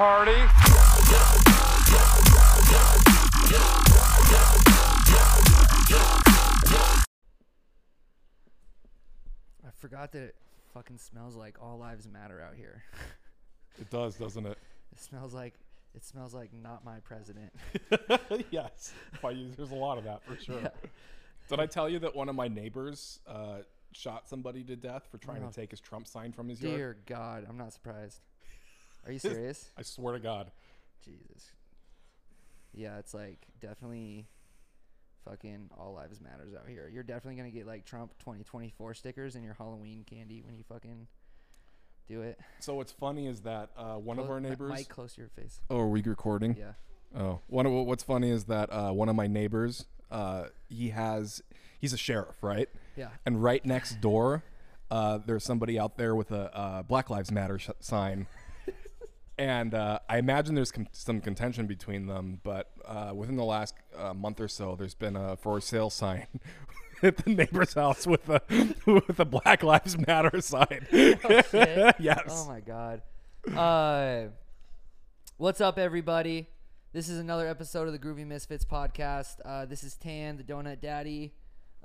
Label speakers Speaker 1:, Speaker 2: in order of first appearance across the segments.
Speaker 1: party.
Speaker 2: I forgot that it fucking smells like all lives matter out here.
Speaker 3: It does, doesn't it?
Speaker 2: It smells like it smells like not my president.
Speaker 3: yes. There's a lot of that for sure.
Speaker 2: Yeah.
Speaker 3: Did I tell you that one of my neighbors uh, shot somebody to death for trying
Speaker 2: Oh.
Speaker 3: to take his Trump sign from his yard?
Speaker 2: Dear God, I'm not surprised. Are you serious?
Speaker 3: I swear to God.
Speaker 2: Jesus. Yeah, it's like definitely fucking all lives matters out here. You're definitely gonna get like Trump 2024 stickers in your Halloween candy when you fucking do it.
Speaker 3: So what's funny is that uh, one of
Speaker 2: Clo-
Speaker 3: our neighbors.
Speaker 2: Mic close to your face.
Speaker 3: Oh, are we recording?
Speaker 2: Yeah.
Speaker 3: Oh, one of what's funny is that uh, one of my neighbors, uh, he has, he's a sheriff, right?
Speaker 2: Yeah.
Speaker 3: And right next door, uh, there's somebody out there with a uh, Black Lives Matter sh- sign. And uh, I imagine there's com- some contention between them, but uh, within the last uh, month or so, there's been a for sale sign at the neighbor's house with a with a Black Lives Matter sign.
Speaker 2: Shit.
Speaker 3: yes.
Speaker 2: Oh my god. Uh, what's up, everybody? This is another episode of the Groovy Misfits podcast. Uh, this is Tan, the Donut Daddy,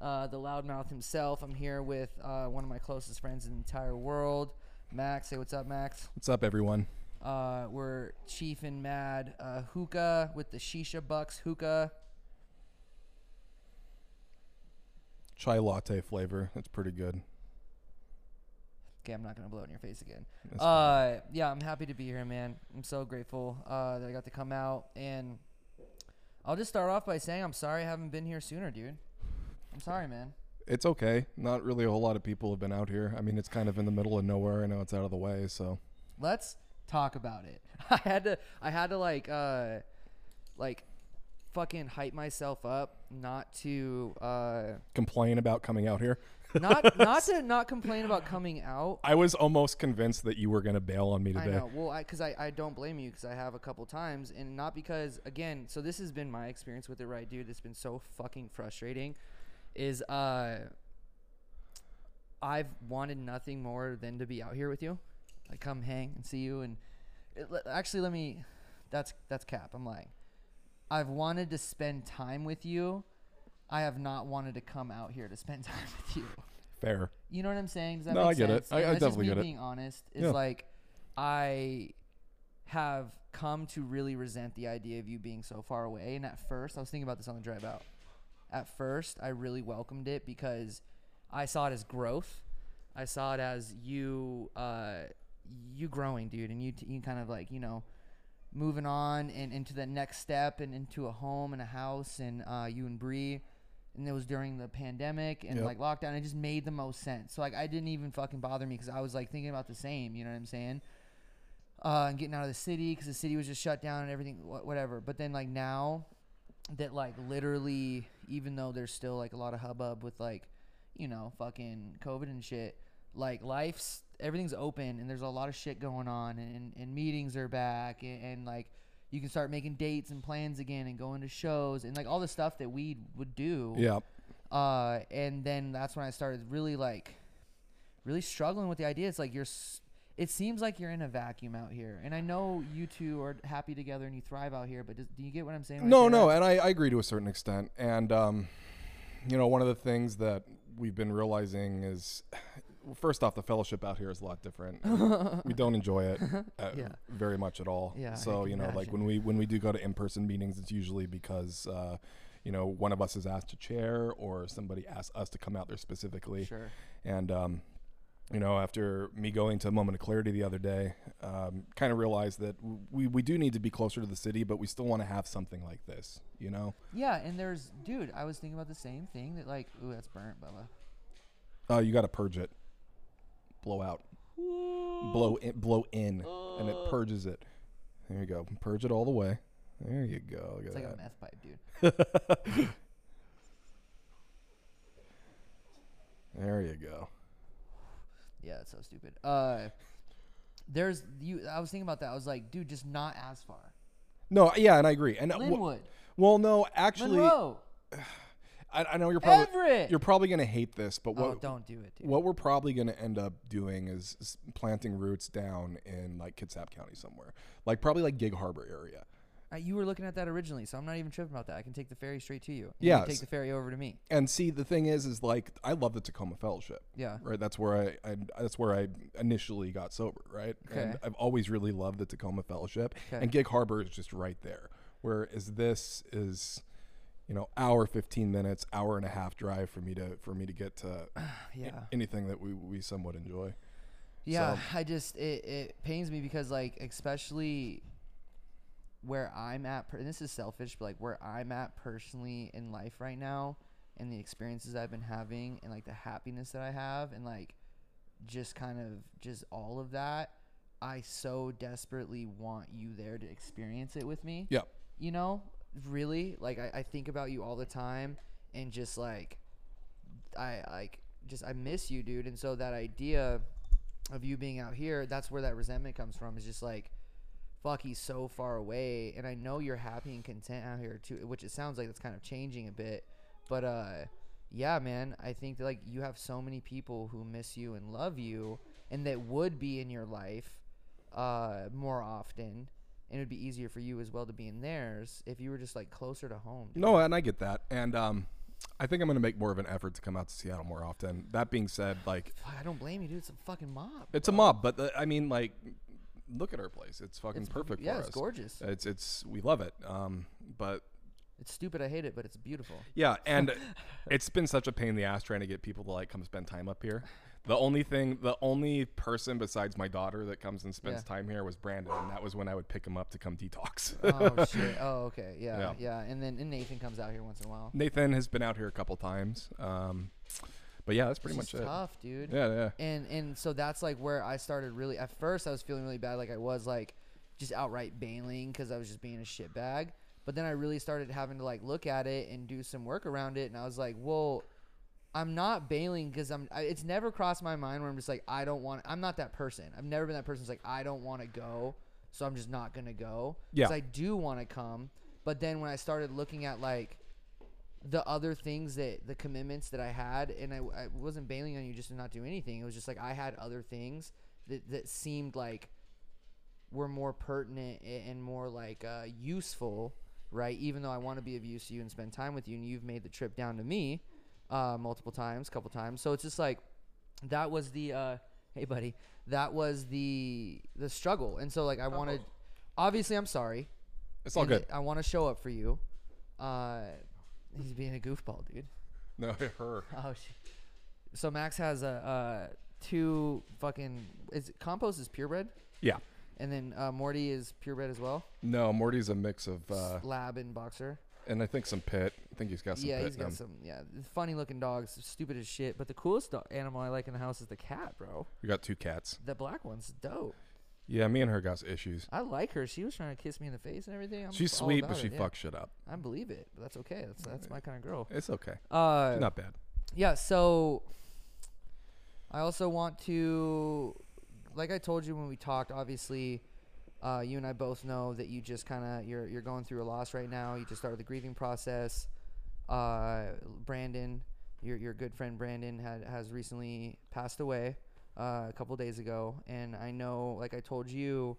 Speaker 2: uh, the loudmouth himself. I'm here with uh, one of my closest friends in the entire world, Max. Say what's up, Max.
Speaker 3: What's up, everyone?
Speaker 2: Uh, we're Chief and Mad uh, Hookah with the Shisha Bucks Hookah.
Speaker 3: Chai latte flavor. That's pretty good.
Speaker 2: Okay, I'm not gonna blow it in your face again.
Speaker 3: That's fine.
Speaker 2: Uh, yeah, I'm happy to be here, man. I'm so grateful uh, that I got to come out, and I'll just start off by saying I'm sorry I haven't been here sooner, dude. I'm sorry, man.
Speaker 3: It's okay. Not really a whole lot of people have been out here. I mean, it's kind of in the middle of nowhere. I know it's out of the way, so
Speaker 2: Let's talk about it. I had to, I had to like, uh, like, fucking hype myself up, not to, uh,
Speaker 3: complain about coming out here.
Speaker 2: not, not to not complain about coming out.
Speaker 3: I was almost convinced that you were gonna bail on me
Speaker 2: I
Speaker 3: today.
Speaker 2: know. Well, I because I, I don't blame you because I have a couple times, and not because again. So this has been my experience with it, right, dude? It's been so fucking frustrating. Is uh, I've wanted nothing more than to be out here with you, like come hang and see you, and it, actually let me. That's that's cap. I'm lying. I've wanted to spend time with you. I have not wanted to come out here to spend time with you.
Speaker 3: Fair.
Speaker 2: You know what I'm saying? Does that
Speaker 3: No,
Speaker 2: make
Speaker 3: I get it. I- I definitely
Speaker 2: me
Speaker 3: get it.
Speaker 2: Being honest is
Speaker 3: Yeah.
Speaker 2: like I have come to really resent the idea of you being so far away. And at first, I was thinking about this on the drive out. At first, I really welcomed it because I saw it as growth. I saw it as you, uh, you growing, dude, and you, t- you kind of like you know moving on and into the next step and into a home and a house and uh, you and Bree. And it was during the pandemic and
Speaker 3: Yep.
Speaker 2: like lockdown. It just made the most sense. So like I didn't even fucking bother me because I was like thinking about the same. You know what I'm saying? Uh, and getting out of the city because the city was just shut down and everything, wh- whatever. But then like now that like literally, even though there's still like a lot of hubbub with like, you know, fucking COVID and shit, like life's everything's open and there's a lot of shit going on and, and meetings are back and, and like you can start making dates and plans again and going to shows and like all the stuff that we would do.
Speaker 3: Yeah.
Speaker 2: Uh, and then that's when I started really like, really struggling with the idea. It's like you're, s- it seems like you're in a vacuum out here. And I know you two are happy together and you thrive out here, but does, do you get what I'm saying? I
Speaker 3: No,
Speaker 2: say
Speaker 3: no, and I, I agree to a certain extent. And um, you know, one of the things that we've been realizing is, first off, the fellowship out here is a lot different. we don't enjoy it uh,
Speaker 2: Yeah.
Speaker 3: very much at all.
Speaker 2: Yeah,
Speaker 3: So you know, like when we when we do go to in-person meetings, it's usually because. Uh, you know, one of us is asked to chair, or somebody asks us to come out there specifically.
Speaker 2: Sure.
Speaker 3: And um, you know, after me going to a moment of clarity the other day, um, kind of realized that w- we we do need to be closer to the city, but we still want to have something like this. You know,
Speaker 2: Yeah. And there's, dude, I was thinking about the same thing that like, ooh, that's burnt, Bubba.
Speaker 3: uh, you got to purge it, blow out, blow in, blow in, and it purges it. There you go, purge it all the way. There you go. Look
Speaker 2: It's like a
Speaker 3: that.
Speaker 2: meth pipe, dude.
Speaker 3: there you go.
Speaker 2: Yeah, it's so stupid. Uh, there's you. I was thinking about that. I was like, dude, just not as far.
Speaker 3: No, yeah, and I agree. And uh,
Speaker 2: Lynnwood,
Speaker 3: well, no, actually,
Speaker 2: Monroe.
Speaker 3: I, I know you're probably
Speaker 2: Everett.
Speaker 3: you're probably gonna hate this, but
Speaker 2: oh,
Speaker 3: what
Speaker 2: don't do it, dude.
Speaker 3: what we're probably gonna end up doing is, is planting roots down in like Kitsap County somewhere, like probably like Gig Harbor area.
Speaker 2: Uh, you were looking at that originally, so I'm not even tripping about that. I can take the ferry straight to you. and
Speaker 3: Yes.
Speaker 2: take the ferry over to me.
Speaker 3: And see, the thing is, is like I love the Tacoma Fellowship.
Speaker 2: Yeah.
Speaker 3: right? That's where I, I that's where I initially got sober, right? And
Speaker 2: Okay.
Speaker 3: I've always really loved the Tacoma Fellowship,
Speaker 2: Okay.
Speaker 3: and Gig Harbor is just right there. Whereas this is, you know, hour fifteen minutes, hour and a half drive for me to for me to get to
Speaker 2: Yeah.
Speaker 3: anything that we we somewhat enjoy.
Speaker 2: Yeah,
Speaker 3: So-
Speaker 2: I just it, it pains me because like especially where I'm at, per- and this is selfish, but like where I'm at personally in life right now, and the experiences I've been having, and like the happiness that I have, and like just kind of just all of that, I so desperately want you there to experience it with me.
Speaker 3: Yeah,
Speaker 2: You know, really, like I, I think about you all the time, and just like I like just I miss you, dude. And so that idea of you being out here, that's where that resentment comes from. Is just like, fuck, he's so far away, and I know you're happy and content out here too. Which it sounds like that's kind of changing a bit, but uh, yeah, man, I think that like you have so many people who miss you and love you, and that would be in your life, uh, more often. And it would be easier for you as well to be in theirs if you were just like closer to home. dude.
Speaker 3: no, and I get that, and um, I think I'm gonna make more of an effort to come out to Seattle more often. That being said, like
Speaker 2: I don't blame you, dude. It's a fucking mob.
Speaker 3: it's a mob, but the, I mean, like, look at our place. It's fucking
Speaker 2: It's-
Speaker 3: perfect
Speaker 2: Yeah,
Speaker 3: for
Speaker 2: it's
Speaker 3: us.
Speaker 2: gorgeous.
Speaker 3: It's it's we love it. Um, but
Speaker 2: It's stupid. I hate it, but it's beautiful.
Speaker 3: Yeah, and it's been such a pain in the ass trying to get people to like come spend time up here. The only thing, the only person besides my daughter that comes and spends
Speaker 2: Yeah.
Speaker 3: time here was Brandon, and that was when I would pick him up to come detox.
Speaker 2: oh shit. Oh okay. Yeah, yeah.
Speaker 3: Yeah.
Speaker 2: And then and Nathan comes out here once in a while.
Speaker 3: Nathan has been out here a couple times, um, but yeah, that's pretty
Speaker 2: It's
Speaker 3: much
Speaker 2: just
Speaker 3: it.
Speaker 2: tough, dude.
Speaker 3: Yeah, yeah.
Speaker 2: And and so that's like where I started really. At first, I was feeling really bad, like I was like just outright bailing because I was just being a shit bag. But then I really started having to like look at it and do some work around it, and I was like, well. I'm not bailing because I'm. I, it's never crossed my mind where I'm just like I don't want. I'm not that person. I've never been that person. who's like I don't want to go, so I'm just not gonna go.
Speaker 3: Yeah.
Speaker 2: I do want to come, but then when I started looking at like the other things that the commitments that I had, and I, I wasn't bailing on you just to not do anything. It was just like I had other things that that seemed like were more pertinent a- and more like uh, useful, right? Even though I want to be of use to you and spend time with you, and you've made the trip down to me uh, multiple times, couple times. So it's just like that was the uh, hey buddy, that was the the struggle, and so like I wanted. Obviously, I'm sorry.
Speaker 3: It's all
Speaker 2: and
Speaker 3: good.
Speaker 2: I want to show up for you. Uh, he's being a goofball, dude.
Speaker 3: No, her.
Speaker 2: Oh shit. So Max has a uh, two fucking is compost is purebred,
Speaker 3: Yeah.
Speaker 2: and then uh, Morty is purebred as well.
Speaker 3: No, Morty's a mix of, uh,
Speaker 2: Lab and boxer.
Speaker 3: And I think some pit. I think he's got some
Speaker 2: yeah,
Speaker 3: pit
Speaker 2: he's
Speaker 3: in
Speaker 2: got
Speaker 3: him.
Speaker 2: some yeah funny looking dogs, stupid as shit. But the coolest do- animal I like in the house is the cat, bro.
Speaker 3: We got two cats.
Speaker 2: The black one's dope.
Speaker 3: Yeah, me and her got issues.
Speaker 2: I like her. She was trying to kiss me in the face and everything. I'm
Speaker 3: She's
Speaker 2: all
Speaker 3: sweet,
Speaker 2: about
Speaker 3: but she
Speaker 2: it, yeah.
Speaker 3: fucks shit up.
Speaker 2: I believe it. But that's okay. That's that's my kind of girl.
Speaker 3: It's okay.
Speaker 2: Uh,
Speaker 3: She's not bad.
Speaker 2: yeah so i also want to like i told you when we talked obviously uh, you and i both know that you just kind of you're, you're going through a loss right now you just started the grieving process uh, brandon your, your good friend brandon had has recently passed away uh, a couple days ago and i know like i told you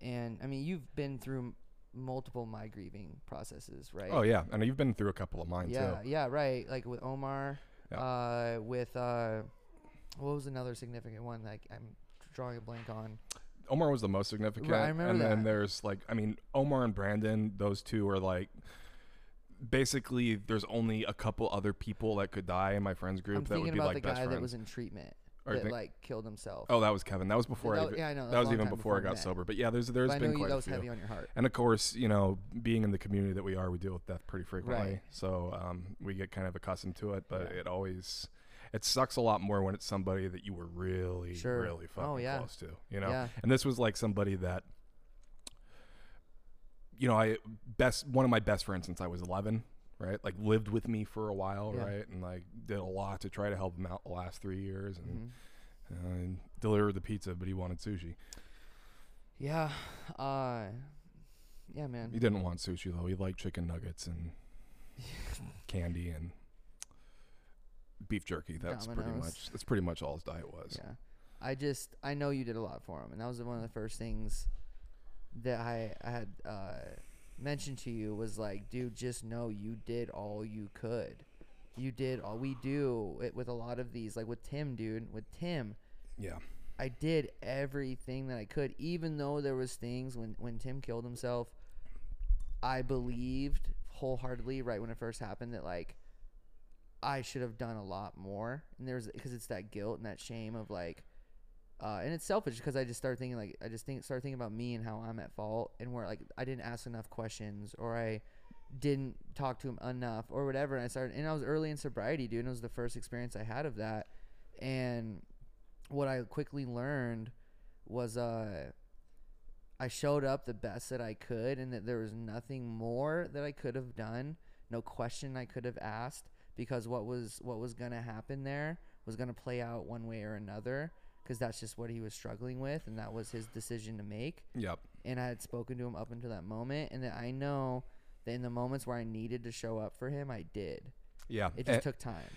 Speaker 2: and i mean you've been through m- multiple my grieving processes right
Speaker 3: Oh yeah, and you've been through a couple of mine
Speaker 2: yeah,
Speaker 3: too.
Speaker 2: yeah, right. Like with Omar,
Speaker 3: Yeah.
Speaker 2: uh, with uh, what was another significant one? Like I'm drawing a blank on.
Speaker 3: Omar was the most significant.
Speaker 2: remember
Speaker 3: and then there's like, I mean, Omar and Brandon, those two are like, basically, there's only a couple other people that could die in my friends group
Speaker 2: I'm
Speaker 3: that would
Speaker 2: thinking
Speaker 3: be
Speaker 2: about
Speaker 3: like
Speaker 2: the
Speaker 3: best
Speaker 2: guy
Speaker 3: friends.
Speaker 2: that was in treatment
Speaker 3: Or
Speaker 2: that
Speaker 3: think-
Speaker 2: like killed himself.
Speaker 3: oh, that was Kevin. That was before I.
Speaker 2: That-
Speaker 3: even-
Speaker 2: yeah, I know.
Speaker 3: that was
Speaker 2: a long
Speaker 3: even
Speaker 2: time
Speaker 3: before I
Speaker 2: we
Speaker 3: got
Speaker 2: met.
Speaker 3: sober. But yeah, there's there's
Speaker 2: But I
Speaker 3: been
Speaker 2: know you,
Speaker 3: quite
Speaker 2: that
Speaker 3: a
Speaker 2: was
Speaker 3: few.
Speaker 2: heavy on your heart.
Speaker 3: And of course, you know, being in the community that we are, we deal with death pretty frequently.
Speaker 2: Right.
Speaker 3: So um, we get kind of accustomed to it, but it always, it sucks a lot more when it's somebody that you were really,
Speaker 2: Sure.
Speaker 3: really fucking
Speaker 2: Oh, yeah.
Speaker 3: close to. You know,
Speaker 2: Yeah.
Speaker 3: and this was like somebody that, you know, I best one of my best friends since I was 11. Right, like lived with me for a while,
Speaker 2: Yeah.
Speaker 3: right, and like did a lot to try to help him out the last three years, and,
Speaker 2: Mhm.
Speaker 3: uh, and delivered the pizza, but he wanted sushi.
Speaker 2: Yeah. Uh, yeah, man.
Speaker 3: He didn't want sushi though. He liked chicken nuggets and candy and beef jerky. That's pretty
Speaker 2: Domino's.
Speaker 3: much that's pretty much all his diet was.
Speaker 2: Yeah. I just I know you did a lot for him, and that was one of the first things that I I had uh, mentioned to you was like, dude, just know you did all you could. You did all we do it with a lot of these, like with Tim, dude. With Tim,
Speaker 3: Yeah.
Speaker 2: I did everything that I could, even though there was things when when Tim killed himself. I believed wholeheartedly right when it first happened that like I should have done a lot more, and there's because it's that guilt and that shame of like, uh, and it's selfish because I just started thinking like I just think started thinking about me and how I'm at fault and where like I didn't ask enough questions or I didn't talk to him enough or whatever. And I started, and I was early in sobriety, dude. And it was the first experience I had of that, and what I quickly learned was uh I showed up the best that I could and that there was nothing more that I could have done, no question I could have asked because what was what was going to happen there was going to play out one way or another because that's just what he was struggling with and that was his decision to make
Speaker 3: Yep.
Speaker 2: and I had spoken to him up until that moment and that I know that in the moments where I needed to show up for him I did.
Speaker 3: Yeah.
Speaker 2: It just
Speaker 3: and,
Speaker 2: took time.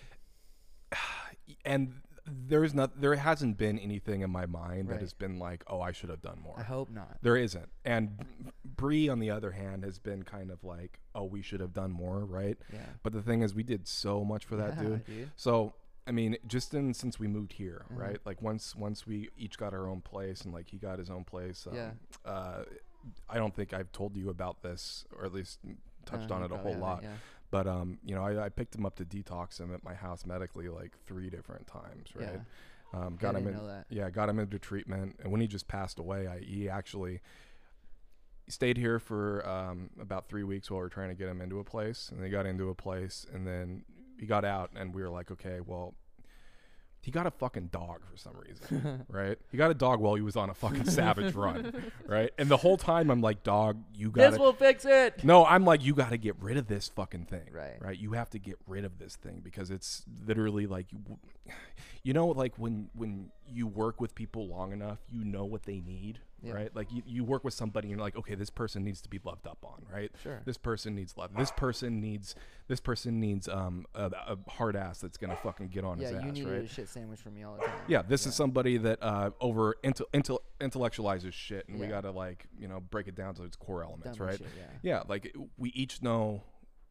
Speaker 3: and there's not there hasn't been anything in my mind
Speaker 2: Right.
Speaker 3: that has been like, oh, I should have done more.
Speaker 2: I hope not.
Speaker 3: There isn't. And Bree, on the other hand, has been kind of like, oh, we should have done more, right?
Speaker 2: Yeah.
Speaker 3: But the thing is, we did so much for that
Speaker 2: Yeah,
Speaker 3: dude.
Speaker 2: dude.
Speaker 3: So I mean, just in since we moved here,
Speaker 2: Mhm.
Speaker 3: right? Like once once we each got our own place, and like he got his own place. Um,
Speaker 2: Yeah.
Speaker 3: Uh, I don't think I've told you about this, or at least touched
Speaker 2: Uh,
Speaker 3: on it a whole lot.
Speaker 2: Yeah.
Speaker 3: But um, you know, I, I picked him up to detox him at my house medically like three different times, right?
Speaker 2: Yeah.
Speaker 3: Um, got him in, yeah, got him into treatment, and when he just passed away, I he actually stayed here for um, about three weeks while we were trying to get him into a place, and he got into a place, and then he got out, and we were like, okay, well, he got a fucking dog for some reason, right? He got a dog while he was on a fucking savage run, right? And the whole time I'm like, dog, you got
Speaker 2: This will fix it.
Speaker 3: no, I'm like, you got to get rid of this fucking thing.
Speaker 2: Right.
Speaker 3: Right. You have to get rid of this thing because it's literally like, you- you know, like when when you work with people long enough, you know what they need.
Speaker 2: Yeah.
Speaker 3: Right. Like you, you work with somebody and you're like, okay, this person needs to be loved up on. Right.
Speaker 2: Sure.
Speaker 3: This person needs love. This person needs. This person needs um a, a hard ass that's gonna fucking get on
Speaker 2: Yeah,
Speaker 3: his
Speaker 2: you
Speaker 3: ass.
Speaker 2: needed
Speaker 3: Right.
Speaker 2: a shit sandwich from me all the time.
Speaker 3: Yeah, this
Speaker 2: Yeah.
Speaker 3: is somebody that uh, over intel, intel, intellectualizes shit, and we gotta like you know break it down to its core elements,
Speaker 2: Dumb
Speaker 3: right?
Speaker 2: shit, yeah.
Speaker 3: Yeah, like we each know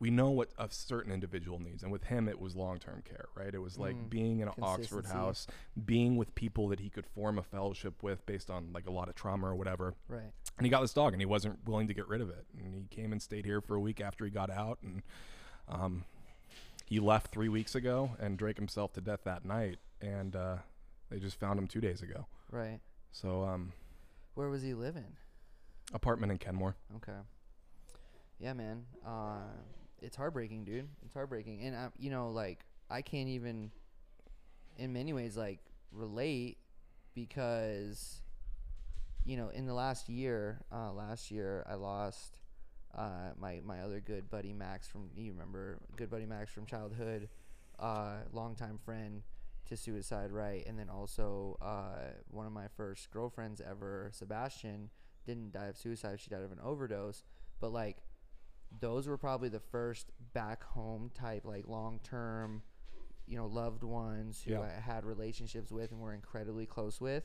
Speaker 3: we know what a certain individual needs, and with him it was long term care, right? It was like
Speaker 2: Mm,
Speaker 3: being in an Oxford house, being with people that he could form a fellowship with based on like a lot of trauma or whatever.
Speaker 2: Right.
Speaker 3: And he got this dog, and he wasn't willing to get rid of it, and he came and stayed here for a week after he got out, and um, he left three weeks ago and drank himself to death that night, and uh, they just found him two days ago.
Speaker 2: Right.
Speaker 3: So um,
Speaker 2: Where was he living?
Speaker 3: apartment in Kenmore.
Speaker 2: Okay. Yeah, man. Uh, it's heartbreaking, dude. It's heartbreaking, and I, you know, like I can't even, in many ways, like relate because, you know, in the last year, uh, last year I lost uh, my my other good buddy Max from you remember good buddy Max from childhood, uh, longtime friend to suicide, right? And then also uh, one of my first girlfriends ever, Sebastian, didn't die of suicide. She died of an overdose. But like, those were probably the first back home type, like long term, you know, loved ones who
Speaker 3: Yeah.
Speaker 2: I had relationships with and were incredibly close with.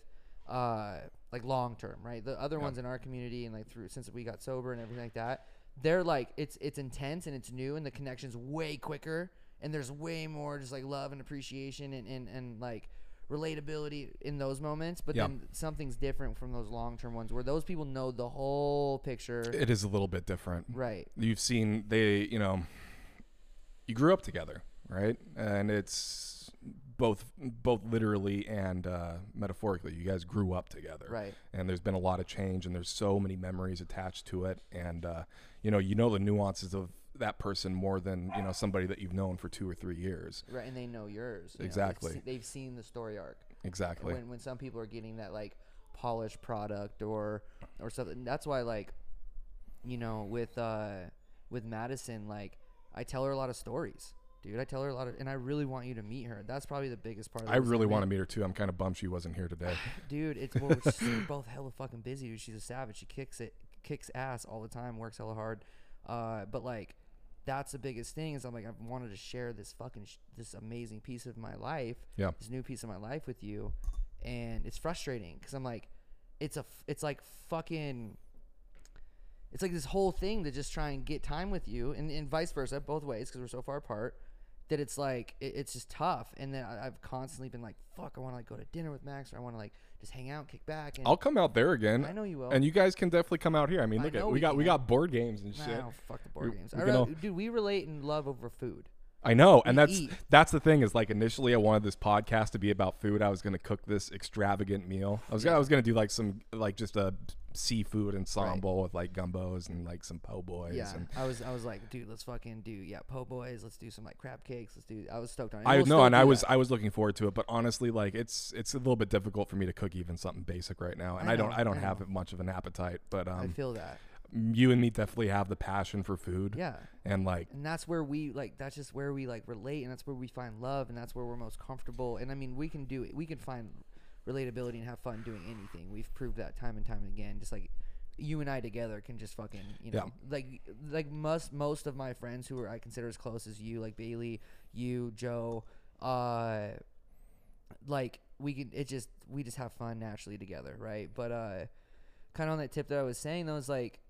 Speaker 2: Uh, like long term, right? The other
Speaker 3: Yeah.
Speaker 2: ones in our community and like through since we got sober and everything like that, they're like it's it's intense and it's new and the connection's way quicker and there's way more just like love and appreciation and and, and like relatability in those moments but
Speaker 3: Yeah.
Speaker 2: then something's different from those long-term ones where those people know the whole picture
Speaker 3: It is a little bit different.
Speaker 2: right
Speaker 3: You've seen they, you know, you grew up together, right? And it's both both literally and uh, metaphorically. You guys grew up together,
Speaker 2: right
Speaker 3: and there's been a lot of change, and there's so many memories attached to it, and uh, you know, you know the nuances of that person more than you know somebody that you've known for two or three years.
Speaker 2: right and they know yours you know, they've
Speaker 3: Exactly.
Speaker 2: se- they've, seen the story arc
Speaker 3: Exactly.
Speaker 2: when when some people are getting that like polished product or or something that's why like you know with uh with Madison like I tell her a lot of stories dude I tell her a lot of and I really want you to meet her that's probably the biggest part of
Speaker 3: I really want to meet her too. I'm kind of bummed she wasn't here today.
Speaker 2: dude it's well, we're both hella fucking busy dude she's a savage she kicks it kicks ass all the time works hella hard uh but like that's the biggest thing is I'm like I've wanted to share this fucking sh- this amazing piece of my life,
Speaker 3: Yeah.
Speaker 2: this new piece of my life with you, and it's frustrating because I'm like, it's a f- it's like fucking. It's like this whole thing to just try and get time with you, and, and vice versa, both ways, because we're so far apart. That it's like it, it's just tough, and then I, I've constantly been like, "Fuck, I want to like go to dinner with Max, or I want to like just hang out, kick back." And
Speaker 3: I'll come out there again.
Speaker 2: I know you will.
Speaker 3: And you guys can definitely come out here. I mean,
Speaker 2: I
Speaker 3: look at we
Speaker 2: we
Speaker 3: got we got board games and
Speaker 2: Nah,
Speaker 3: shit.
Speaker 2: fuck the board
Speaker 3: We-
Speaker 2: games.
Speaker 3: we
Speaker 2: I
Speaker 3: can
Speaker 2: dude, we relate and love over food.
Speaker 3: I know, and that's
Speaker 2: eat.
Speaker 3: that's the thing is like initially I wanted this podcast to be about food. I was gonna cook this extravagant meal. I was gonna, I was gonna do like some like just a seafood ensemble with like gumbos and like some po' boys.
Speaker 2: Yeah,
Speaker 3: And
Speaker 2: I was, I was like, dude, let's fucking do, yeah, po' boys. Let's do some like crab cakes. Let's do. I was stoked on it.
Speaker 3: I know, and I was
Speaker 2: that.
Speaker 3: I was looking forward to it, but honestly, like it's it's a little bit difficult for me to cook even something basic right now, and
Speaker 2: I
Speaker 3: I, don't I don't
Speaker 2: I
Speaker 3: have much of an appetite. But
Speaker 2: I
Speaker 3: um,
Speaker 2: feel that.
Speaker 3: You and me definitely have the passion for food,
Speaker 2: Yeah,
Speaker 3: and like
Speaker 2: and that's where we like. That's just where we like relate, and that's where we find love, and that's where we're most comfortable. And I mean, we can do it. We can find relatability and have fun doing anything. We've proved that time and time again. Just like you and I together can just fucking you know
Speaker 3: Yeah.
Speaker 2: like like most most of my friends who are I consider as close as you like Bailey, you, Joe, uh, like we can it just we just have fun naturally together, right? But uh, kind of on that tip that I was saying though is like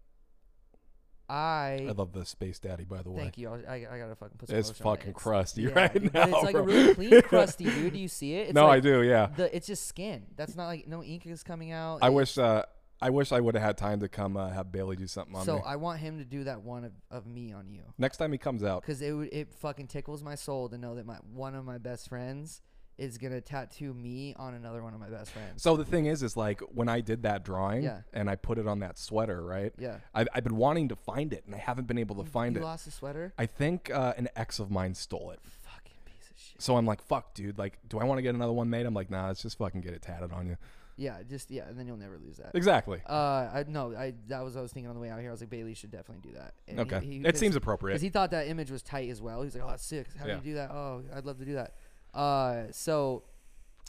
Speaker 2: I
Speaker 3: I love the space daddy by the way.
Speaker 2: Thank you. I, I gotta fucking put some
Speaker 3: It's
Speaker 2: lotion on it.
Speaker 3: fucking
Speaker 2: It's-
Speaker 3: crusty
Speaker 2: yeah,
Speaker 3: right
Speaker 2: but
Speaker 3: now.
Speaker 2: it's like
Speaker 3: bro.
Speaker 2: a really clean crusty, dude. Do you see it? It's
Speaker 3: no,
Speaker 2: like
Speaker 3: I do. Yeah.
Speaker 2: The it's just skin. That's not like no ink is coming out.
Speaker 3: I
Speaker 2: It-
Speaker 3: wish uh, I wish I would have had time to come uh, have Bailey do something on me.
Speaker 2: So
Speaker 3: me.
Speaker 2: I want him to do that one of, of me on you,
Speaker 3: Next time he comes out,
Speaker 2: because it would it fucking tickles my soul to know that my one of my best friends is gonna tattoo me on another one of my best friends.
Speaker 3: So the thing is, is like when I did that drawing
Speaker 2: Yeah.
Speaker 3: and I put it on that sweater, right?
Speaker 2: Yeah.
Speaker 3: I've, I've been wanting to find it and I haven't been able to find
Speaker 2: you
Speaker 3: it.
Speaker 2: lost a sweater.
Speaker 3: I think uh, an ex of mine stole it.
Speaker 2: Fucking piece of shit.
Speaker 3: So I'm like, fuck, dude. Like, do I want to get another one made? I'm like, nah, let's just fucking get it tatted on you.
Speaker 2: Yeah, just yeah, and then you'll never lose that.
Speaker 3: Exactly.
Speaker 2: Uh, I no, I that was what I was thinking on the way out here. I was like, Bailey should definitely do that. And
Speaker 3: Okay. it seems appropriate.
Speaker 2: because he thought that image was tight as well. He's like, "Oh, it's sick. How
Speaker 3: Yeah.
Speaker 2: do you do that? Oh, I'd love to do that." Uh, so,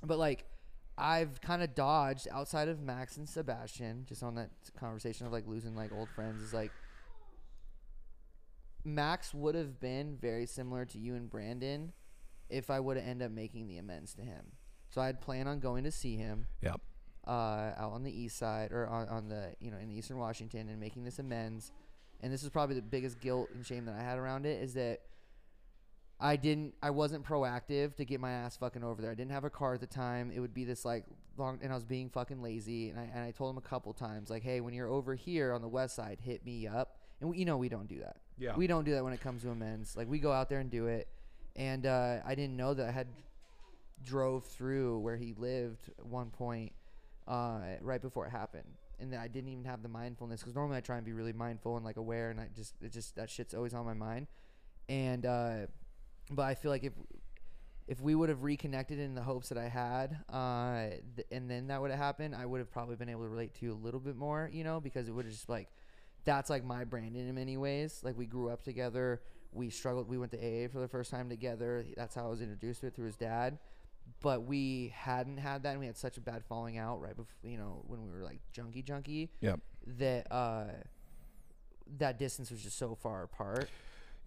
Speaker 2: but like, I've kind of dodged outside of Max and Sebastian, just on that conversation of like losing like old friends. Is like, Max would have been very similar to you and Brandon if I would have ended up making the amends to him. So I had planned on going to see him
Speaker 3: Yep.
Speaker 2: uh, out on the east side or on, on the you know in eastern Washington and making this amends. And this is probably the biggest guilt and shame that I had around it is that I didn't I wasn't proactive to get my ass fucking over there. I didn't have a car at the time. It would be this like long and I was being fucking lazy and I and I told him a couple times like, "Hey, when you're over here on the west side, hit me up." And we, you know we don't do that.
Speaker 3: Yeah.
Speaker 2: We don't do that when it comes to amends. Like we go out there and do it. And uh, I didn't know that I had drove through where he lived at one point uh, right before it happened, and that I didn't even have the mindfulness because normally I try and be really mindful and like aware, and I just it just that shit's always on my mind. And uh, but I feel like if if we would have reconnected in the hopes that I had, uh, th- and then that would have happened, I would have probably been able to relate to you a little bit more, you know, because it would have just like that's like my Brandon in many ways. Like we grew up together, we struggled, we went to AA for the first time together. That's how I was introduced to it through his dad. But we hadn't had that, and we had such a bad falling out right before, you know, when we were like junkie junkie
Speaker 3: Yep.
Speaker 2: that uh, that distance was just so far apart.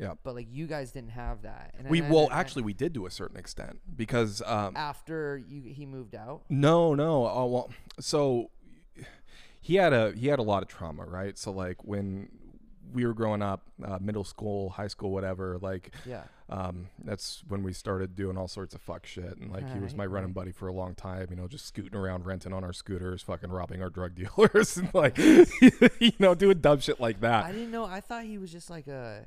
Speaker 3: Yep.
Speaker 2: But like you guys didn't have that. And
Speaker 3: We well,
Speaker 2: and-
Speaker 3: actually, we did to a certain extent because um,
Speaker 2: after you he moved out.
Speaker 3: No, no. Oh well, so he had a he had a lot of trauma, right? So like when we were growing up, uh, middle school, high school, whatever, like
Speaker 2: Yeah.
Speaker 3: um, that's when we started doing all sorts of fuck shit. And like he was
Speaker 2: Right,
Speaker 3: my running
Speaker 2: right.
Speaker 3: buddy for a long time, you know, just scooting around, renting on our scooters, fucking robbing our drug dealers, and like you know doing dumb shit like that.
Speaker 2: I didn't know. I thought he was just like a.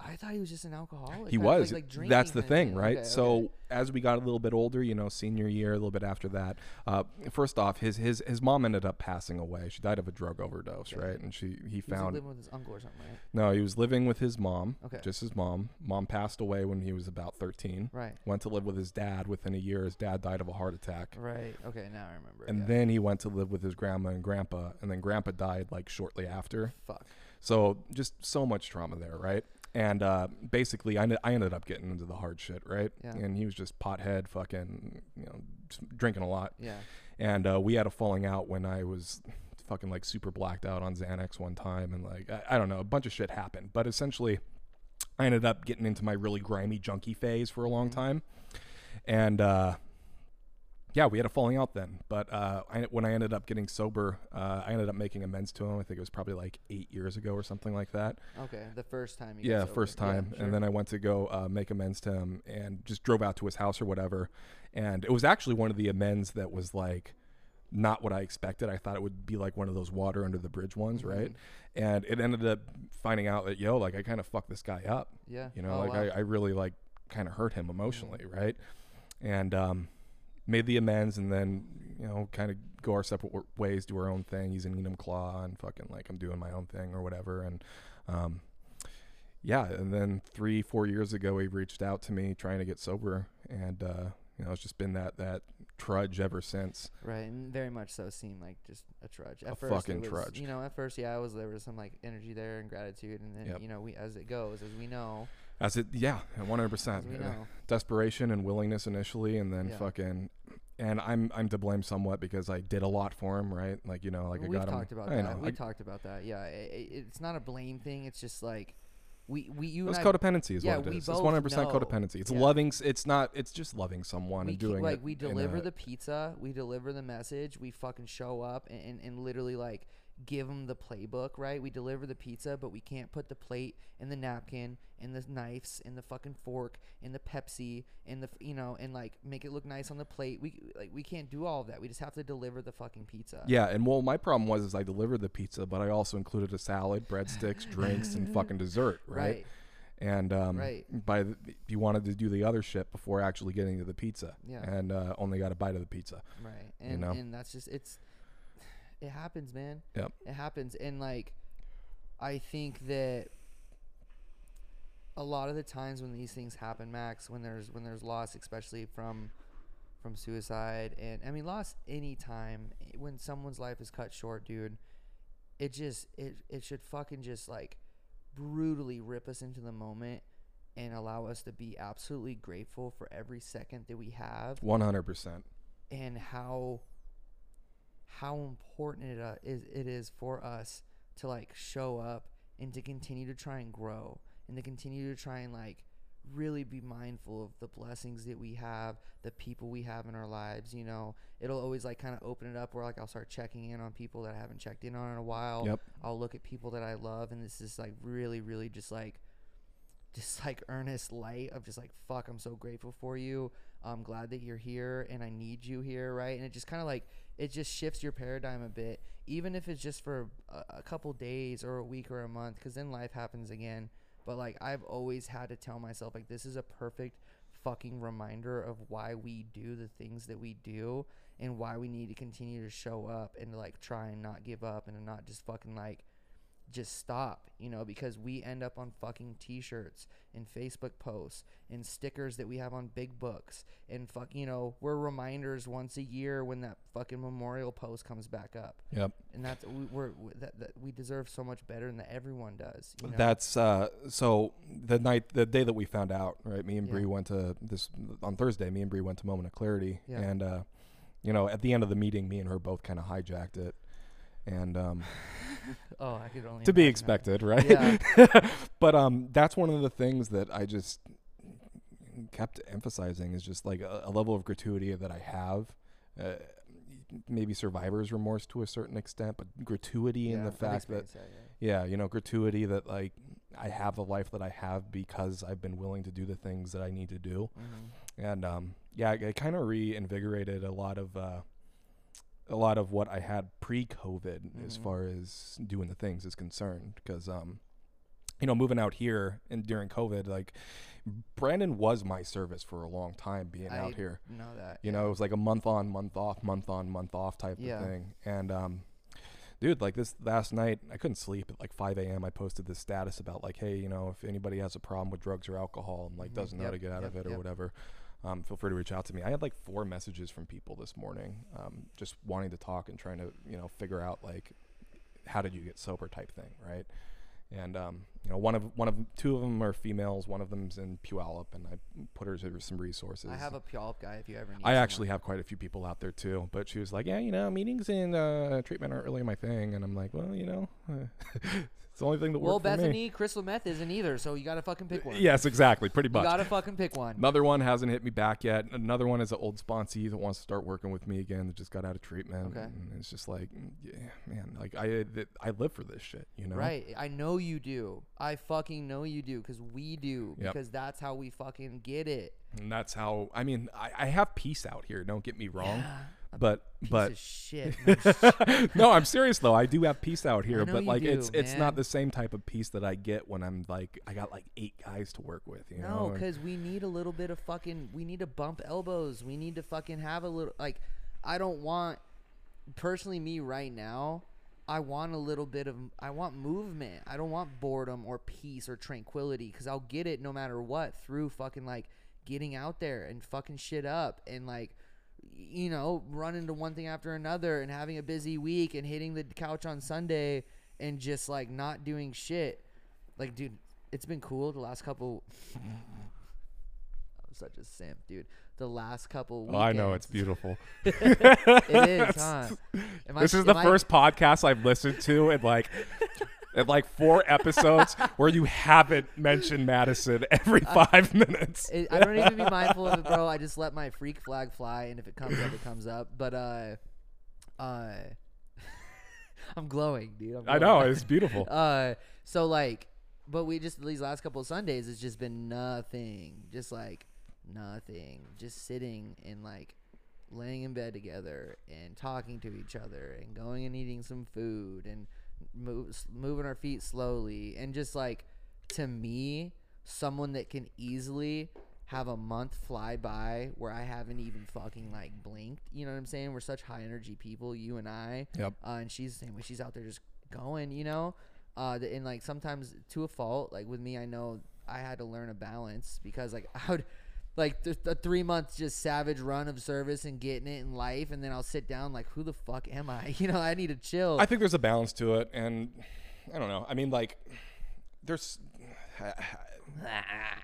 Speaker 2: I thought he was just an alcoholic.
Speaker 3: He was.
Speaker 2: Like, like
Speaker 3: That's the thing, right?
Speaker 2: Okay,
Speaker 3: so
Speaker 2: okay.
Speaker 3: as we got a little bit older, you know, senior year, a little bit after that, uh, first off, his his his mom ended up passing away. She died of a drug overdose,
Speaker 2: Okay.
Speaker 3: right? And she he
Speaker 2: he was
Speaker 3: found
Speaker 2: living with his uncle or something, right?
Speaker 3: no, he was living with his mom,
Speaker 2: Okay.
Speaker 3: just his mom. Mom passed away when he was about thirteen.
Speaker 2: Right.
Speaker 3: Went to live with his dad. Within a year, his dad died of a heart attack.
Speaker 2: Right. Okay. Now I remember.
Speaker 3: And
Speaker 2: yeah.
Speaker 3: then he went to live with his grandma and grandpa, and then grandpa died like shortly after.
Speaker 2: fuck.
Speaker 3: So just so much trauma there, right? And uh, basically, I, ended- up getting into the hard shit, right?
Speaker 2: Yeah.
Speaker 3: And he was just pothead, fucking, you know, drinking a lot.
Speaker 2: Yeah.
Speaker 3: And uh, we had a falling out when I was fucking like super blacked out on Xanax one time, and like I, I don't know, a bunch of shit happened. But essentially, I ended up getting into my really grimy junkie phase for a long
Speaker 2: Mhm.
Speaker 3: time, and uh, yeah, we had a falling out then. But uh, I, when I ended up getting sober, uh, I ended up making amends to him. I think it was probably like eight years ago or something like that.
Speaker 2: Okay, the first time.
Speaker 3: Yeah,
Speaker 2: sober.
Speaker 3: first time.
Speaker 2: sure.
Speaker 3: And then I went to go uh, make amends to him and just drove out to his house or whatever. And it was actually one of the amends that was like not what I expected. I thought it would be like one of those water under the bridge ones, right?
Speaker 2: Mhm.
Speaker 3: And it ended up finding out that, yo, like I kind of fucked this guy up.
Speaker 2: Yeah.
Speaker 3: You know,
Speaker 2: Oh,
Speaker 3: like
Speaker 2: wow.
Speaker 3: I, I really like kind of hurt him emotionally, right? And um, made the amends and then, you know, kind of go our separate ways, do our own thing. He's in Enumclaw and fucking like I'm doing my own thing or whatever. And um, yeah, and then three, four years ago, he reached out to me trying to get sober. And, uh, you know, it's just been that, that trudge ever since.
Speaker 2: Right, and very much so seemed like just a trudge. At
Speaker 3: A
Speaker 2: first,
Speaker 3: fucking
Speaker 2: was,
Speaker 3: trudge.
Speaker 2: You know, at first, yeah, I was there was some like energy there and gratitude, and then
Speaker 3: Yep.
Speaker 2: you know, we as it goes, as we know,
Speaker 3: As it, yeah, 100%.
Speaker 2: as we
Speaker 3: Uh,
Speaker 2: know,
Speaker 3: desperation and willingness initially and then
Speaker 2: Yeah.
Speaker 3: fucking and I'm I'm to blame somewhat because I did a lot for him, right? Like you know, like I
Speaker 2: we've
Speaker 3: got him.
Speaker 2: talked about
Speaker 3: I
Speaker 2: that.
Speaker 3: know.
Speaker 2: we
Speaker 3: I,
Speaker 2: talked about that. Yeah, i i it's not a blame thing. It's just like we we you
Speaker 3: it's
Speaker 2: and I
Speaker 3: codependency is
Speaker 2: yeah,
Speaker 3: what it is. It's
Speaker 2: both
Speaker 3: 100 percent codependency. It's
Speaker 2: Yeah.
Speaker 3: loving. It's not. It's just loving someone
Speaker 2: we
Speaker 3: and
Speaker 2: keep-
Speaker 3: doing
Speaker 2: like
Speaker 3: it.
Speaker 2: we deliver
Speaker 3: a-
Speaker 2: the pizza, we deliver the message, we fucking show up and, and, and literally like give them the playbook, right? We deliver the pizza, but we can't put the plate and the napkin and the knives and the fucking fork and the Pepsi and the you know and like make it look nice on the plate. We like we can't do all of that. We just have to deliver the fucking pizza.
Speaker 3: Yeah, and well, my problem was is I delivered the pizza, but I also included a salad, breadsticks, drinks, and fucking dessert, right?
Speaker 2: Right.
Speaker 3: And um,
Speaker 2: Right.
Speaker 3: by the, you wanted to do the other shit before actually getting to the pizza,
Speaker 2: Yeah.
Speaker 3: and uh, only got a bite of the pizza.
Speaker 2: Right. And
Speaker 3: know?
Speaker 2: and that's just it's it happens, man.
Speaker 3: Yep.
Speaker 2: It happens and like I think that a lot of the times when these things happen, Max, when there's when there's loss, especially from from suicide and I mean loss any time when someone's life is cut short, dude, it just it it should fucking just like brutally rip us into the moment and allow us to be absolutely grateful for every second that we have
Speaker 3: 100 percent.
Speaker 2: and how how important it uh, is it is for us to like show up and to continue to try and grow and to continue to try and like really be mindful of the blessings that we have, the people we have in our lives, you know. It'll always like kind of open it up where like I'll start checking in on people that I haven't checked in on in a while.
Speaker 3: Yep.
Speaker 2: I'll look at people that I love and this is like really really just like just like earnest light of just like fuck i'm so grateful for you i'm glad that you're here and i need you here right? And it just kind of like it just shifts your paradigm a bit even if it's just for a, a couple days or a week or a month because then life happens again. But like i've always had to tell myself like this is a perfect fucking reminder of why we do the things that we do and why we need to continue to show up and to like try and not give up and not just fucking like just stop, you know, because we end up on fucking t-shirts and Facebook posts and stickers that we have on big books and fuck, you know, we're reminders once a year when that fucking memorial post comes back up.
Speaker 3: Yep.
Speaker 2: And that's we, we're we- that, that we deserve so much better than that everyone does. You know?
Speaker 3: That's uh, so the night, the day that we found out, right? Me and
Speaker 2: Yeah.
Speaker 3: Bree went to this on Thursday. Me and Bree went to Moment of Clarity,
Speaker 2: Yeah.
Speaker 3: and uh, you know, at the end of the meeting, me and her both kind of hijacked it, and um,
Speaker 2: oh, I could only
Speaker 3: to be expected, right?
Speaker 2: Yeah.
Speaker 3: but um, that's one of the things that I just kept emphasizing is just like a, a level of gratuity that I have. Uh, maybe survivor's remorse to a certain extent, but gratuity
Speaker 2: Yeah,
Speaker 3: in the fact that
Speaker 2: that, yeah.
Speaker 3: yeah, you know, gratuity that like I have the life that I have because I've been willing to do the things that I need to do.
Speaker 2: Mhm.
Speaker 3: And um, yeah, it kind of reinvigorated a lot of uh, a lot of what I had pre-COVID as
Speaker 2: Mhm.
Speaker 3: far as doing the things is concerned. Because um, you know, moving out here and during COVID, like Brandon was my service for a long time being
Speaker 2: I
Speaker 3: out here.
Speaker 2: know that.
Speaker 3: You know, it was like a month on, month off, month on, month off type
Speaker 2: Yeah.
Speaker 3: of thing. And um, dude, like this last night, I couldn't sleep at like 5 a.m. I posted this status about like, hey, you know, if anybody has a problem with drugs or alcohol and like
Speaker 2: Mhm.
Speaker 3: doesn't know how to get out of
Speaker 2: yep,
Speaker 3: it or
Speaker 2: yep.
Speaker 3: whatever, um, feel free to reach out to me. I had like four messages from people this morning, um, just wanting to talk and trying to you know figure out like how did you get sober type thing, right? And um, you know, one of one of two of them are females. One of them's in Puyallup, and I put her to some resources.
Speaker 2: I have a Puyallup guy if you ever need
Speaker 3: I
Speaker 2: someone.
Speaker 3: actually have quite a few people out there too, but she was like, "Yeah, you know, meetings and uh, treatment aren't really my thing," and I'm like, "Well, you know, It's the only thing that
Speaker 2: well,
Speaker 3: worked for me.
Speaker 2: Bethany, crystal meth isn't either, so you gotta fucking pick one.
Speaker 3: Yes, exactly. Pretty much.
Speaker 2: you gotta fucking pick one.
Speaker 3: Another one hasn't hit me back yet. Another one is an old sponsee that wants to start working with me again. That just got out of treatment.
Speaker 2: Okay.
Speaker 3: And it's just like, yeah, man. Like I, I live for this shit. You know.
Speaker 2: Right. I know you do. I fucking know you do because we do.
Speaker 3: Yep.
Speaker 2: Because that's how we fucking get it.
Speaker 3: And that's how. I mean, I, I have peace out here. Don't get me wrong.
Speaker 2: Yeah,
Speaker 3: But but
Speaker 2: shit. No,
Speaker 3: I'm serious though. I do have peace out here, but like it's
Speaker 2: do,
Speaker 3: it's
Speaker 2: man.
Speaker 3: not the same type of peace that I get when I'm like I got like eight guys to work with. You
Speaker 2: no,
Speaker 3: know.
Speaker 2: Because we need a little bit of fucking. We need to bump elbows. We need to fucking have a little. Like, I don't want. Personally, me right now, I want a little bit of. I want movement. I don't want boredom or peace or tranquility because I'll get it no matter what through fucking like getting out there and fucking shit up and like you know, running to one thing after another and having a busy week and hitting the couch on Sunday and just like not doing shit. Like, dude, it's been cool the last couple. I'm such a simp, dude. The last couple.
Speaker 3: Oh, I know it's beautiful.
Speaker 2: it is, huh? I-
Speaker 3: this is the
Speaker 2: I-
Speaker 3: first podcast I've listened to in like in like four episodes where you haven't mentioned Madison every five minutes.
Speaker 2: It, I don't even be mindful of it, bro. I just let my freak flag fly, and if it comes up, it comes up. But uh, uh, I'm glowing, dude. I'm
Speaker 3: I know it's beautiful.
Speaker 2: Uh, so like, but we just these last couple of Sundays, it's just been nothing, just like nothing, just sitting and like laying in bed together and talking to each other and going and eating some food and move, moving our feet slowly and just like to me, someone that can easily have a month fly by where I haven't even fucking like blinked. You know what I'm saying? We're such high energy people, you and I.
Speaker 3: Yep.
Speaker 2: Uh, and she's the same way. She's out there just going, you know. Uh, and like sometimes to a fault, like with me, I know I had to learn a balance because like I would, like th- a three month just savage run of service and getting it in life, and then I'll sit down like, who the fuck am I? You know, I need to chill.
Speaker 3: I think there's a balance to it, and I don't know. I mean, like, there's.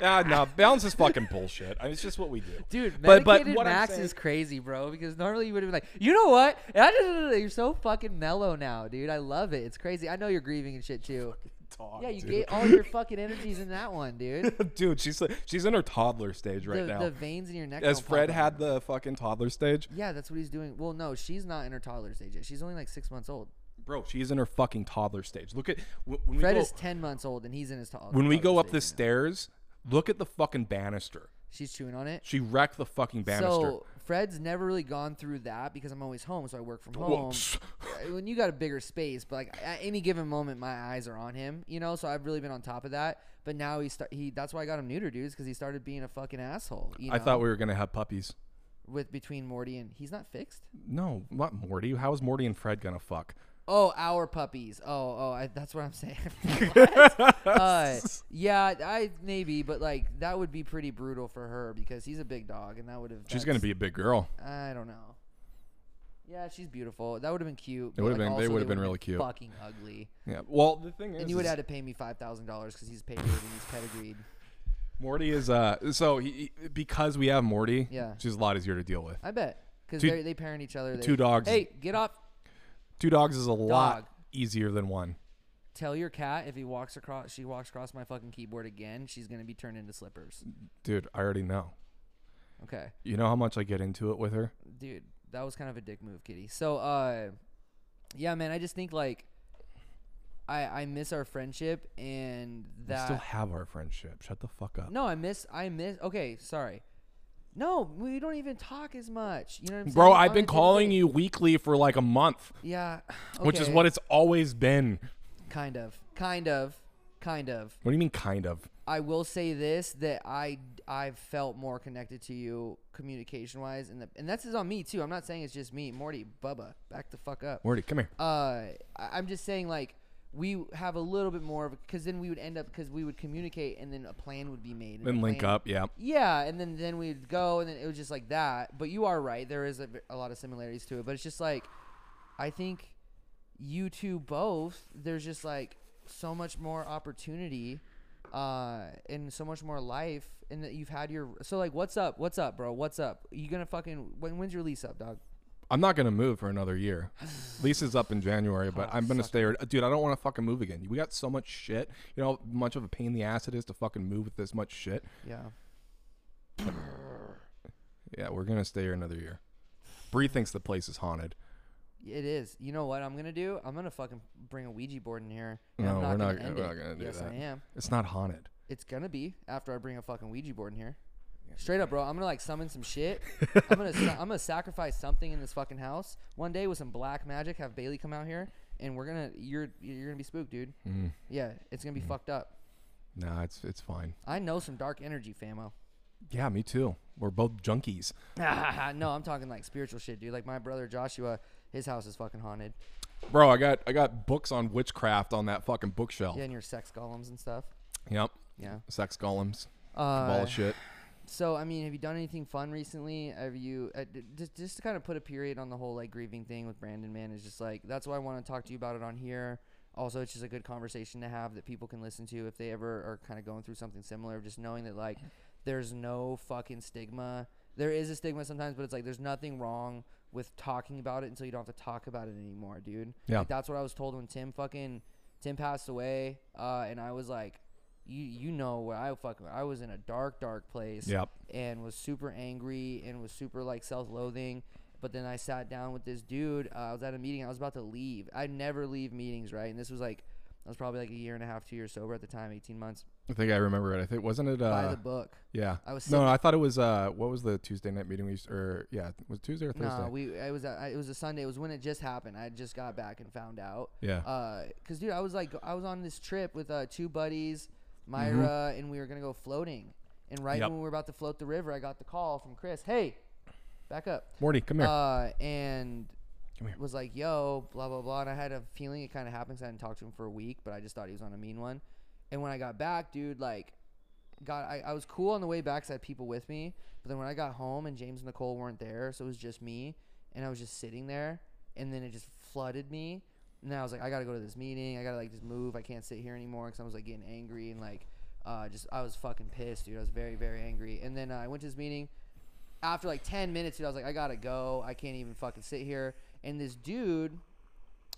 Speaker 3: Ah, no, balance is fucking bullshit. I mean, it's just what we do.
Speaker 2: Dude,
Speaker 3: But- but what
Speaker 2: Max
Speaker 3: saying-
Speaker 2: is crazy, bro. Because normally you would have been like, you know what? You're so fucking mellow now, dude. I love it. It's crazy. I know you're grieving and shit too.
Speaker 3: Talk,
Speaker 2: Yeah, you
Speaker 3: dude.
Speaker 2: gave all your fucking energies in that one, dude.
Speaker 3: dude, she's she's in her toddler stage right
Speaker 2: the,
Speaker 3: now.
Speaker 2: the veins in your neck.
Speaker 3: As Fred had the fucking toddler stage,
Speaker 2: Yeah, that's what he's doing. Well, no, she's not in her toddler stage yet. She's only like six months old.
Speaker 3: bro, she's in her fucking toddler stage. Look at when
Speaker 2: Fred
Speaker 3: go,
Speaker 2: is ten months old, and he's in his toddler.
Speaker 3: when we go up the stairs. Look at the fucking banister.
Speaker 2: she's chewing on it.
Speaker 3: She wrecked the fucking banister.
Speaker 2: So Fred's never really gone through that because I'm always home, so I work from home. Uh, when you got a bigger space, but like at any given moment, my eyes are on him, you know. So I've really been on top of that. But now he start he. That's why I got him neutered, dudes, because he started being a fucking asshole. You know,
Speaker 3: I thought we were gonna have puppies.
Speaker 2: with between Morty and he's not fixed.
Speaker 3: No, not Morty. How is Morty and Fred gonna fuck?
Speaker 2: Oh, our puppies. Oh, oh, I, that's what I'm saying. What? uh, yeah, I maybe, but like that would be pretty brutal for her because he's a big dog, and that would have.
Speaker 3: She's gonna be a big girl.
Speaker 2: I don't know. Yeah, she's beautiful. That would have been cute.
Speaker 3: It would've
Speaker 2: like,
Speaker 3: been- they would've been really cute.
Speaker 2: Fucking ugly.
Speaker 3: Yeah. Well, the thing is,
Speaker 2: And you would have had to pay me five thousand dollars because he's paid and he's pedigreed.
Speaker 3: Morty is uh. So he, he- because we have Morty,
Speaker 2: Yeah.
Speaker 3: she's a lot easier to deal with.
Speaker 2: I bet because they they parent each other. They,
Speaker 3: two dogs.
Speaker 2: Hey, get off.
Speaker 3: Two dogs is a lot easier than one.
Speaker 2: Tell your cat if he walks across, she walks across my fucking keyboard again, she's gonna be turned into slippers.
Speaker 3: Dude, I already know.
Speaker 2: Okay.
Speaker 3: You know how much I get into it with her.
Speaker 2: dude that was kind of a dick move kitty so uh yeah man i just think like i i miss our friendship and that
Speaker 3: We
Speaker 2: that
Speaker 3: still have our friendship. Shut the fuck up.
Speaker 2: no i miss i miss okay sorry no we don't even talk as much you know what i'm
Speaker 3: Bro,
Speaker 2: saying
Speaker 3: I've been calling you weekly for like a month,
Speaker 2: yeah
Speaker 3: which is what it's always been.
Speaker 2: kind of kind of kind of
Speaker 3: What do you mean, kind of?
Speaker 2: I will say this that I I've felt more connected to you communication wise and the, and that's is on me too. I'm not saying it's just me. Morty, Bubba, back the fuck up.
Speaker 3: Morty, come here.
Speaker 2: Uh, I- I'm just saying like we have a little bit more of because then we would end up because we would communicate and then a plan would be made. and the
Speaker 3: link
Speaker 2: plan-
Speaker 3: up, yeah.
Speaker 2: Yeah, and then then we'd go and then it was just like that. But you are right. there is a lot of similarities to it. But it's just like I think you two both. There's just like so much more opportunity, uh, and so much more life, and that you've had your. So like, what's up? What's up, bro? What's up? You gonna fucking when, when's your lease up, dog?
Speaker 3: I'm not gonna move for another year. Lease is up in January, but
Speaker 2: Oh,
Speaker 3: I'm gonna stay. here. Dude, I don't want to fucking move again. We got so much shit. You know how much of a pain in the ass it is to fucking move with this much shit.
Speaker 2: Yeah.
Speaker 3: Yeah, we're gonna stay here another year. Bree thinks the place is haunted.
Speaker 2: It is. You know what I'm gonna do? I'm gonna fucking bring a Ouija board in here. and
Speaker 3: No,
Speaker 2: I'm
Speaker 3: we're
Speaker 2: not
Speaker 3: not
Speaker 2: gonna
Speaker 3: gonna-
Speaker 2: end
Speaker 3: we're
Speaker 2: it.
Speaker 3: not gonna do
Speaker 2: yes,
Speaker 3: that.
Speaker 2: I am.
Speaker 3: It's not haunted.
Speaker 2: It's gonna be after I bring a fucking Ouija board in here. Straight up, bro. I'm gonna like summon some shit. I'm gonna sa- I'm gonna sacrifice something in this fucking house one day with some black magic. Have Bailey come out here, and we're gonna you're you're gonna be spooked, dude.
Speaker 3: Mm.
Speaker 2: Yeah, it's gonna be fucked up.
Speaker 3: Nah, it's it's fine.
Speaker 2: I know some dark energy, famo.
Speaker 3: Yeah, me too. We're both junkies.
Speaker 2: no, I'm talking like spiritual shit, dude. Like my brother Joshua, his house is fucking haunted.
Speaker 3: Bro, I got I got books on witchcraft on that fucking bookshelf.
Speaker 2: Yeah, and your sex golems and stuff.
Speaker 3: Yep.
Speaker 2: Yeah.
Speaker 3: Sex golems.
Speaker 2: Uh,
Speaker 3: Ball shit.
Speaker 2: So I mean, have you done anything fun recently? Have you uh, d- just just to kind of put a period on the whole like grieving thing with Brandon? Man, is just like that's why I want to talk to you about it on here. Also, it's just a good conversation to have that people can listen to if they ever are kind of going through something similar. Just knowing that like there's no fucking stigma. There is a stigma sometimes, but it's like there's nothing wrong with talking about it until you don't have to talk about it anymore, dude.
Speaker 3: Yeah.
Speaker 2: Like, that's what I was told when Tim fucking Tim passed away, uh, and I was like, you you know where I fucking I was in a dark dark place
Speaker 3: Yep.
Speaker 2: and was super angry and was super like self-loathing. But then I sat down with this dude. Uh, I was at a meeting. I was about to leave. I never leave meetings, right? And this was like I was probably like a year and a half, two years sober at the time, eighteen months.
Speaker 3: I think I remember it. I think wasn't it
Speaker 2: by
Speaker 3: uh
Speaker 2: the book.
Speaker 3: yeah.
Speaker 2: I was
Speaker 3: No,
Speaker 2: sitting-
Speaker 3: I thought it was uh what was the Tuesday night meeting we used or yeah, was it Tuesday or Thursday?
Speaker 2: No, we it was a, it was a Sunday. It was when it just happened. I just got back and found out.
Speaker 3: yeah.
Speaker 2: Uh, cause dude, I was like, I was on this trip with uh two buddies,
Speaker 3: Mm-hmm.
Speaker 2: Myra, and we were gonna go floating. And right
Speaker 3: Yep.
Speaker 2: when we were about to float the river, I got the call from Chris. Hey, back up.
Speaker 3: Morty, come here.
Speaker 2: Uh, and
Speaker 3: Come here.
Speaker 2: was like, yo, blah blah blah. And I had a feeling it kind of happened. I hadn't talked to him for a week, but I just thought he was on a mean one. And when I got back, dude, like, got I, I was cool on the way back 'cause I had people with me. But then when I got home and James and Nicole weren't there, so it was just me, and I was just sitting there, and then it just flooded me. And then I was like, I gotta go to this meeting. I gotta like just move. I can't sit here anymore because I was like getting angry and like, uh, just I was fucking pissed, dude. I was very very angry. And then uh, I went to this meeting. After like ten minutes, dude, I was like, I gotta go. I can't even fucking sit here. And this dude,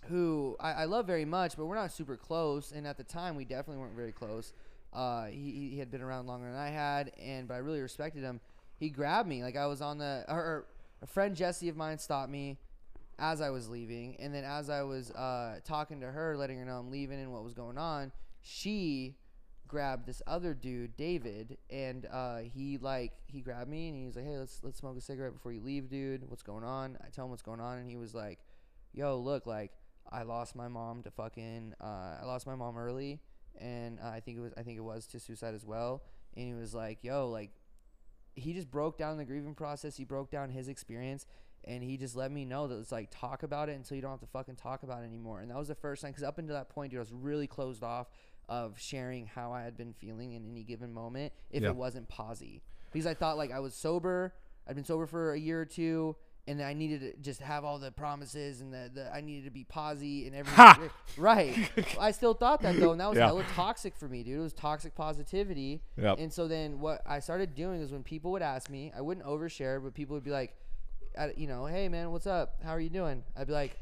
Speaker 2: who I, I love very much, but we're not super close. And at the time, we definitely weren't very close. Uh, he, he had been around longer than I had, and but I really respected him. He grabbed me like I was on the. Or, or a friend Jesse of mine stopped me as I was leaving, and then as I was uh, talking to her, letting her know I'm leaving and what was going on, she grabbed this other dude, David, and uh, he like he grabbed me and he was like, "Hey, let's let's smoke a cigarette before you leave, dude. What's going on?" I tell him what's going on, and he was like, "Yo, look, like I lost my mom to fucking uh, I lost my mom early, and uh, I think it was I think it was to suicide as well." And he was like, "Yo, like." He just broke down the grieving process. He broke down his experience, and he just let me know that it's like talk about it until you don't have to fucking talk about it anymore. And that was the first time because up until that point, dude, I was really closed off of sharing how I had been feeling in any given moment if
Speaker 3: Yeah.
Speaker 2: it wasn't posy. Because I thought like I was sober, I'd been sober for a year or two, and I needed to just have all the promises and the, the I needed to be posy and everything.
Speaker 3: Ha!
Speaker 2: Right. I still thought that though, and that was
Speaker 3: Yeah.
Speaker 2: hella toxic for me, dude. It was toxic positivity.
Speaker 3: Yep.
Speaker 2: And so then what I started doing is when people would ask me, I wouldn't overshare, but people would be like, you know, hey man, what's up? How are you doing? I'd be like,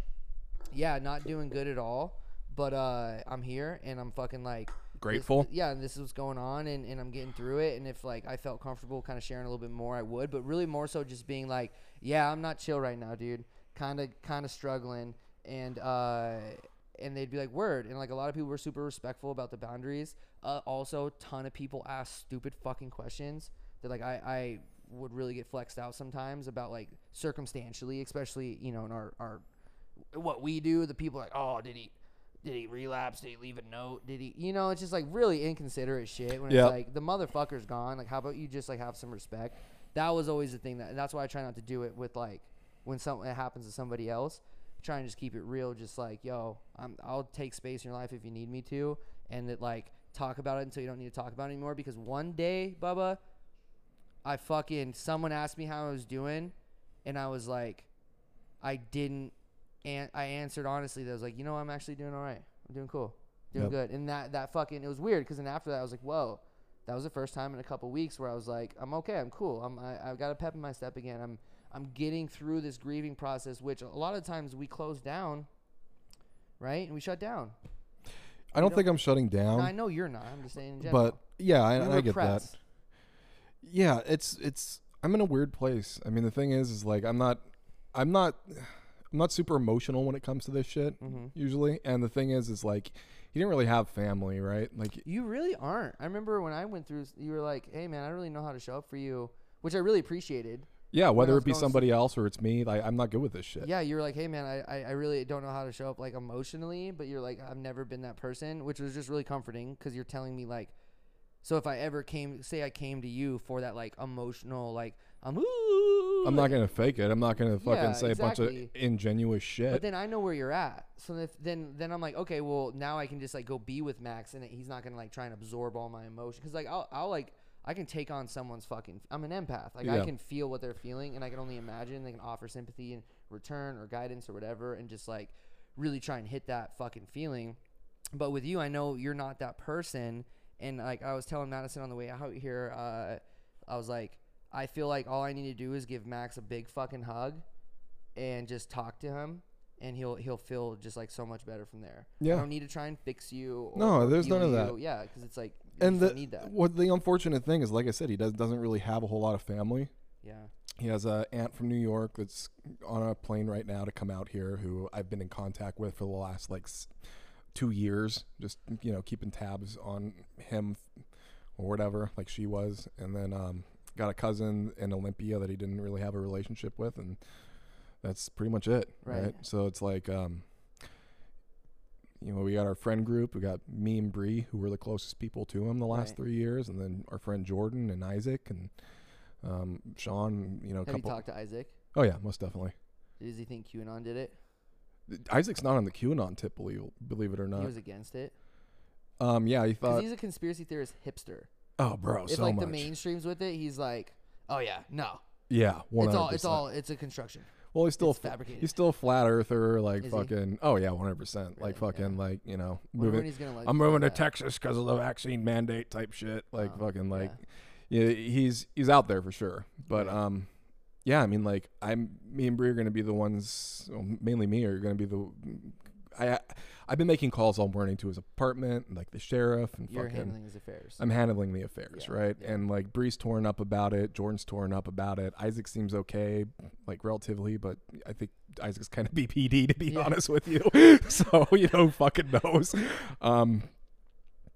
Speaker 2: yeah, not doing good at all, but uh, I'm here and I'm fucking like this-
Speaker 3: Grateful.
Speaker 2: yeah, and this is what's going on, and, and I'm getting through it. And if like I felt comfortable, kind of sharing a little bit more, I would. But really, more so, just being like, yeah, I'm not chill right now, dude. Kind of, kind of struggling, and uh, and they'd be like, word, and like a lot of people were super respectful about the boundaries. Uh, also, ton of people ask stupid fucking questions that like I I would really get flexed out sometimes about like circumstantially, especially you know in our our what we do. The people are like, oh, did he? Did he relapse? Did he leave a note? Did he? You know, it's just like really inconsiderate shit. When
Speaker 3: Yep.
Speaker 2: it's like the motherfucker's gone. Like, how about you just like have some respect? That was always the thing that. And that's why I try not to do it with like when something happens to somebody else. Try and just keep it real. Just like, yo, I'm, I'll take space in your life if you need me to, and that like talk about it until you don't need to talk about it anymore. Because one day, Bubba, I fucking someone asked me how I was doing, and I was like, I didn't, and I answered honestly. That I was like, you know, I'm actually doing all right. I'm doing cool, doing
Speaker 3: Yep.
Speaker 2: good. And that that fucking it was weird because then after that I was like, whoa, that was the first time in a couple weeks where I was like, I'm okay, I'm cool. I'm I, I've got a pep in my step again. I'm I'm getting through this grieving process, which a lot of times we close down, right? And we shut down.
Speaker 3: I don't
Speaker 2: don't-
Speaker 3: think I'm shutting down.
Speaker 2: Now, I know you're not. I'm just saying in general.
Speaker 3: but yeah, I, I get that. Yeah, it's it's I'm in a weird place. I mean, the thing is, is like I'm not, I'm not, I'm not super emotional when it comes to this shit
Speaker 2: Mhm.
Speaker 3: usually. And the thing is, is like he didn't really have family, right? Like
Speaker 2: You really aren't. I remember when I went through, you were like, "Hey, man, I don't really know how to show up for you," which I really appreciated.
Speaker 3: yeah, whether it be somebody else or it's me, like I'm not good with this shit.
Speaker 2: Yeah, you were like, "Hey, man, I, I, I really don't know how to show up like emotionally," but you're like, "I've never been that person," which was just really comforting because you're telling me like, so if I ever came, say I came to you for that like emotional, like I'm, ooh,
Speaker 3: I'm not
Speaker 2: like-
Speaker 3: gonna fake it. I'm not gonna fucking
Speaker 2: Yeah,
Speaker 3: say a bunch of ingenuous shit.
Speaker 2: But then I know where you're at. So if, then then I'm like, okay, well now I can just like go be with Max, and he's not gonna like try and absorb all my emotion. Cause like I'll I'll like I can take on someone's fucking. I'm an empath. Like I can feel what they're feeling, and I can only imagine they can offer sympathy in return or guidance or whatever, and just like really try and hit that fucking feeling. But with you, I know you're not that person. And like I was telling Madison on the way out here, uh, I was like, I feel like all I need to do is give Max a big fucking hug, and just talk to him, and he'll he'll feel just like so much better from there.
Speaker 3: Yeah, I
Speaker 2: don't need to try and fix you. Or,
Speaker 3: No, there's none of
Speaker 2: you.
Speaker 3: that.
Speaker 2: Yeah, because it's like
Speaker 3: and
Speaker 2: you
Speaker 3: the
Speaker 2: don't need that.
Speaker 3: what the unfortunate thing is, like I said, he does doesn't really have a whole lot of family.
Speaker 2: Yeah.
Speaker 3: He has a aunt from New York that's on a plane right now to come out here, who I've been in contact with for the last like two years, just you know keeping tabs on him or whatever, like she was, and then um, got a cousin in Olympia that he didn't really have a relationship with, and that's pretty much it, right?
Speaker 2: Right.
Speaker 3: So it's like. Um, you know, we got our friend group. We got me and Bree, who were the closest people to him the last
Speaker 2: Right.
Speaker 3: three years, and then our friend Jordan and Isaac and um, Sean. You know,
Speaker 2: Have you
Speaker 3: couple.
Speaker 2: talked to Isaac?
Speaker 3: Oh yeah, most definitely.
Speaker 2: Does he think QAnon did it?
Speaker 3: Isaac's not on the QAnon tip, believe believe it or not.
Speaker 2: he was against it
Speaker 3: Um, yeah, he
Speaker 2: because
Speaker 3: thought.
Speaker 2: he's a conspiracy theorist hipster.
Speaker 3: Oh, bro,
Speaker 2: if
Speaker 3: so
Speaker 2: like
Speaker 3: much.
Speaker 2: the mainstream's with it, he's like, oh yeah, no,
Speaker 3: yeah, one
Speaker 2: it's
Speaker 3: hundred
Speaker 2: all it's all it's a construction.
Speaker 3: Well, he's still
Speaker 2: it's fabricated.
Speaker 3: he's still a flat earther, like
Speaker 2: Is he?
Speaker 3: fucking. Oh yeah, one hundred percent. Like
Speaker 2: Really?
Speaker 3: fucking,
Speaker 2: Yeah.
Speaker 3: like you know, moving.
Speaker 2: he's gonna like.
Speaker 3: I'm moving to
Speaker 2: that.
Speaker 3: Texas because of the vaccine mandate type shit. Like
Speaker 2: Oh,
Speaker 3: fucking, like
Speaker 2: yeah.
Speaker 3: yeah, he's he's out there for sure. But
Speaker 2: Right.
Speaker 3: um, yeah, I mean, like I'm me and Bree are gonna be the ones, well, mainly me, are gonna be the. I I've been making calls all morning to his apartment, and like the sheriff, and
Speaker 2: You're
Speaker 3: fucking.
Speaker 2: handling his affairs.
Speaker 3: I'm handling the affairs,
Speaker 2: Yeah,
Speaker 3: right?
Speaker 2: yeah.
Speaker 3: And like Bree's torn up about it, Jordan's torn up about it. Isaac seems okay, like relatively, but I think Isaac's kind of BPD to be
Speaker 2: Yeah.
Speaker 3: honest with you. so you know, fucking knows. Um,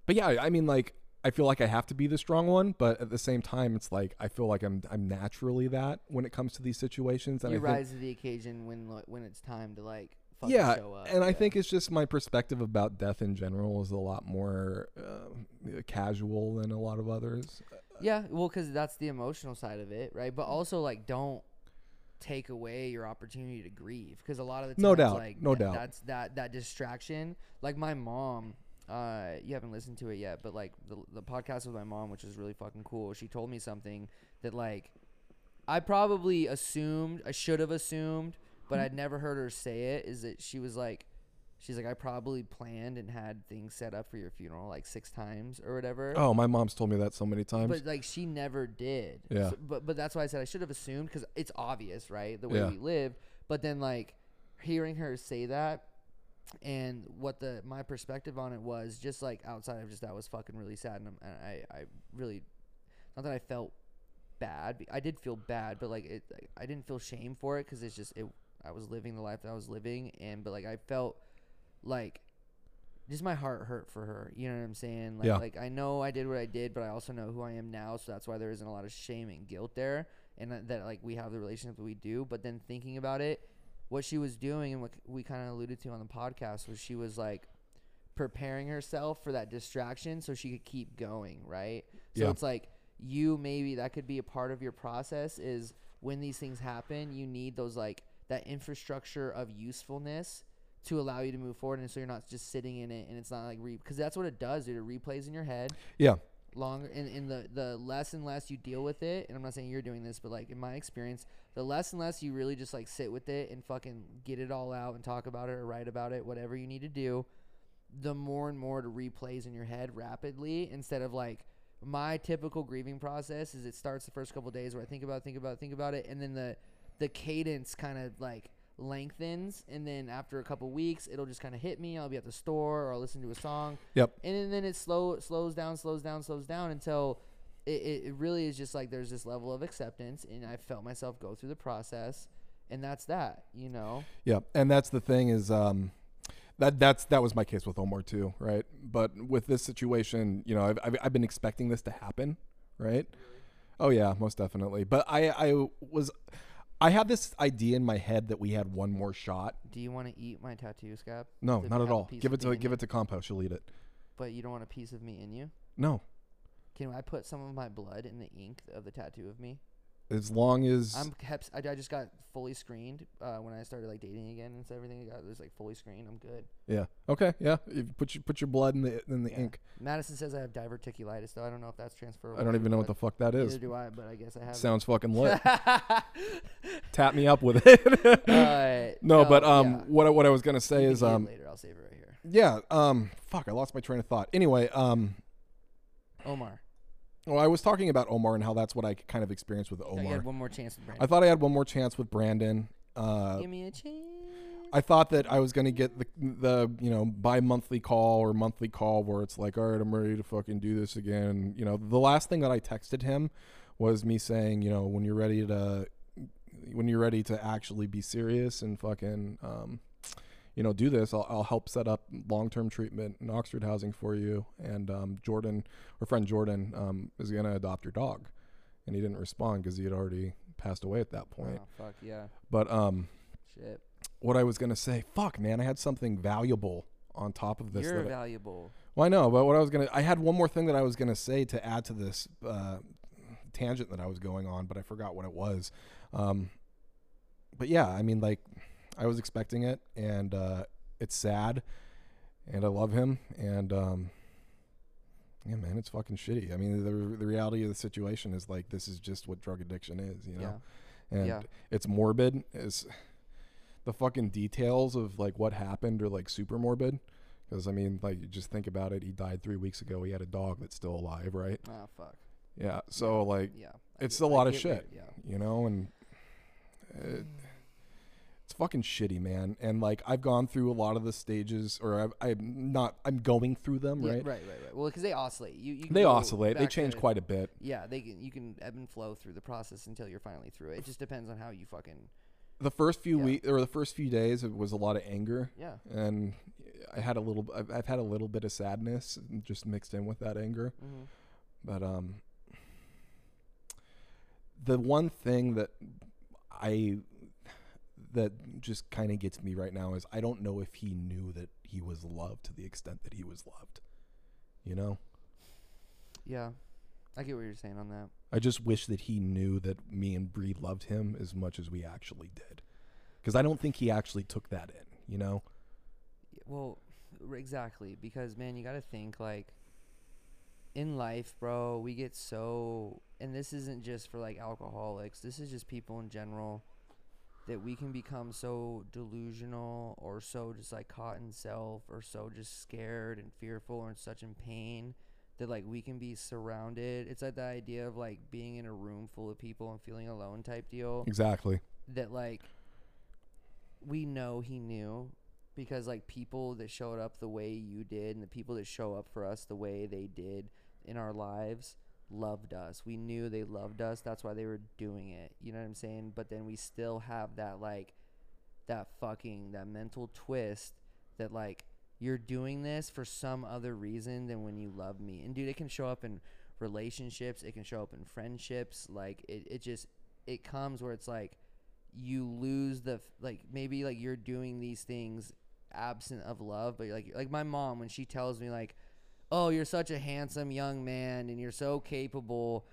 Speaker 3: but yeah, I mean, like I feel like I have to be the strong one, but at the same time, it's like I feel like I'm I'm naturally that when it comes to these situations. And
Speaker 2: you
Speaker 3: I think,
Speaker 2: rise to the occasion when when it's time to like fucking
Speaker 3: yeah,
Speaker 2: show up.
Speaker 3: and I think it's just my perspective about death in general is a lot more uh, casual than a lot of others.
Speaker 2: Yeah, well, because that's the emotional side of it, right? But also, like, don't take away your opportunity to grieve, because a lot of the times,
Speaker 3: No doubt,
Speaker 2: like,
Speaker 3: no
Speaker 2: tha-
Speaker 3: doubt.
Speaker 2: that's that that distraction. Like my mom, uh, you haven't listened to it yet, but like the the podcast with my mom, which is really fucking cool. She told me something that like I probably assumed, I should have assumed, but I'd never heard her say it. Is that she was like. She's like, I probably planned and had things set up for your funeral like six times or whatever.
Speaker 3: Oh, my mom's told me that so many times.
Speaker 2: But like she never did.
Speaker 3: Yeah.
Speaker 2: So- but but that's why I said I should have assumed because it's obvious, right? The way
Speaker 3: Yeah.
Speaker 2: we lived. But then like hearing her say that and what the my perspective on it was just like outside of just that was fucking really sad and, I'm- and I I really not that I felt bad. I did feel bad, but like it like, I didn't feel shame for it because it's just it. I was living the life that I was living, and but like I felt like just my heart hurt for her. You know what I'm saying? Like,
Speaker 3: Yeah.
Speaker 2: like I know I did what I did, but I also know who I am now, so that's why there isn't a lot of shame and guilt there, and that, that like we have the relationship that we do. But then thinking about it, what she was doing and what we kind of alluded to on the podcast was she was like preparing herself for that distraction so she could keep going, right? So
Speaker 3: Yeah.
Speaker 2: it's like you maybe that could be a part of your process is when these things happen, you need those like that infrastructure of usefulness to allow you to move forward and so you're not just sitting in it and it's not like re because that's what it does, dude. It replays in your head
Speaker 3: yeah,
Speaker 2: longer and, and the the less and less you deal with it and i'm not saying you're doing this but like in my experience the less and less you really just like sit with it and fucking get it all out and talk about it or write about it whatever you need to do the more and more it replays in your head rapidly instead of like my typical grieving process is it starts the first couple days where i think about think about think about it and then the the cadence kind of like lengthens, and then after a couple weeks, it'll just kind of hit me. I'll be at the store or I'll listen to a song,
Speaker 3: Yep.
Speaker 2: and then it slow slows down, slows down, slows down until it, it, it really is just like there's this level of acceptance, and I felt myself go through the process, and that's that, you know.
Speaker 3: Yeah, and that's the thing is um, that that's that was my case with Omar too, right? But with this situation, you know, I've I've, I've been expecting this to happen, right? Oh yeah, most definitely. But I I was I had this idea in my head that we had one more shot.
Speaker 2: Do you want to eat my tattoo scab?
Speaker 3: No,
Speaker 2: Did
Speaker 3: not at
Speaker 2: have a
Speaker 3: all.
Speaker 2: piece
Speaker 3: Give
Speaker 2: of
Speaker 3: it
Speaker 2: me
Speaker 3: to
Speaker 2: in
Speaker 3: give it to Compost. She'll eat it.
Speaker 2: But you don't want a piece of me in you?
Speaker 3: No,
Speaker 2: Can I put some of my blood in the ink of the tattoo of me?
Speaker 3: As long as
Speaker 2: I'm kept. I, I just got fully screened uh, when I started like dating again and so everything. I got was like fully screened. I'm good.
Speaker 3: yeah. Okay, yeah. You put your put your blood in the in the
Speaker 2: Yeah.
Speaker 3: ink.
Speaker 2: Madison says I have diverticulitis, though. I don't know if that's transferable.
Speaker 3: I don't even know what the fuck that is.
Speaker 2: Neither do I, but I guess I have. it.
Speaker 3: Sounds fucking lit. Tap me up with it.
Speaker 2: Uh,
Speaker 3: no, but um,
Speaker 2: yeah.
Speaker 3: what I- what I was gonna say is um,
Speaker 2: later. I'll save it right here.
Speaker 3: yeah, um, fuck, I lost my train of thought. Anyway, um,
Speaker 2: Omar,
Speaker 3: well, I was talking about Omar and how that's what I kind of experienced with Omar.
Speaker 2: had one more chance with
Speaker 3: I thought I had one more chance with Brandon. Uh,
Speaker 2: Give me a chance.
Speaker 3: I thought that I was gonna get the the you know bi-monthly call or monthly call where it's like, all right, I'm ready to fucking do this again. You know, the last thing that I texted him was me saying, you know, when you're ready to when you're ready to actually be serious and fucking um, you know do this, I'll, I'll help set up long term treatment and Oxford housing for you. And um, Jordan, our friend Jordan, um, is gonna adopt your dog, and he didn't respond because he had already passed away at that point.
Speaker 2: Oh fuck yeah,
Speaker 3: But um,
Speaker 2: shit.
Speaker 3: what I was gonna say. Fuck, man, I had something valuable on top of this.
Speaker 2: You're
Speaker 3: that I-
Speaker 2: valuable.
Speaker 3: well, I know, but what I was gonna, I had one more thing that I was gonna say to add to this uh, tangent that I was going on, but I forgot what it was. Um, but yeah, I mean, like, I was expecting it, and uh, it's sad, and I love him, and um, yeah, man, it's fucking shitty. I mean, the the reality of the situation is like this is just what drug addiction is, you know
Speaker 2: Yeah.
Speaker 3: and
Speaker 2: Yeah.
Speaker 3: it's morbid is the fucking details of like what happened are like super morbid because i mean like you just think about it he died three weeks ago he had a dog that's still alive right
Speaker 2: Oh fuck.
Speaker 3: yeah so like
Speaker 2: Yeah. I
Speaker 3: it's
Speaker 2: get-
Speaker 3: a lot of shit
Speaker 2: Yeah.
Speaker 3: you know and it, it's fucking shitty man and like i've gone through a lot of the stages or I've, i'm not i'm going through them
Speaker 2: Yeah,
Speaker 3: right
Speaker 2: right, right, right. Well, because they oscillate. You, you
Speaker 3: they oscillate they change
Speaker 2: to-
Speaker 3: quite a bit
Speaker 2: Yeah, they can. You can ebb and flow through the process until you're finally through it. It just depends on how you fucking.
Speaker 3: the first few
Speaker 2: Yeah.
Speaker 3: weeks or the first few days it was a lot of anger
Speaker 2: Yeah.
Speaker 3: and I had a little. I've, I've had a little bit of sadness just mixed in with that anger.
Speaker 2: hmm
Speaker 3: But um, the one thing that I that just kind of gets me right now is I don't know if he knew that he was loved to the extent that he was loved. You know,
Speaker 2: Yeah, I get what you're saying on that.
Speaker 3: I just wish that he knew that me and Bree loved him as much as we actually did, because I don't think he actually took that in. You know.
Speaker 2: Well, r- exactly because man, you got to think like in life, bro. We get so, and this isn't just for like alcoholics. This is just people in general that we can become so delusional or so just like caught in self or so just scared and fearful or such in pain that like we can be surrounded. It's like the idea of like being in a room full of people and feeling alone type deal
Speaker 3: Exactly.
Speaker 2: that like we know he knew because like people that showed up the way you did and the people that show up for us the way they did in our lives loved us. We knew they loved us. That's why they were doing it. You know what I'm saying? But then we still have that like that fucking that mental twist that like you're doing this for some other reason than when you love me. And dude, it can show up in relationships, it can show up in friendships. Like it, it just it comes where it's like you lose the like maybe like you're doing these things absent of love, but like like my mom when she tells me like, "Oh, you're such a handsome young man and you're so capable."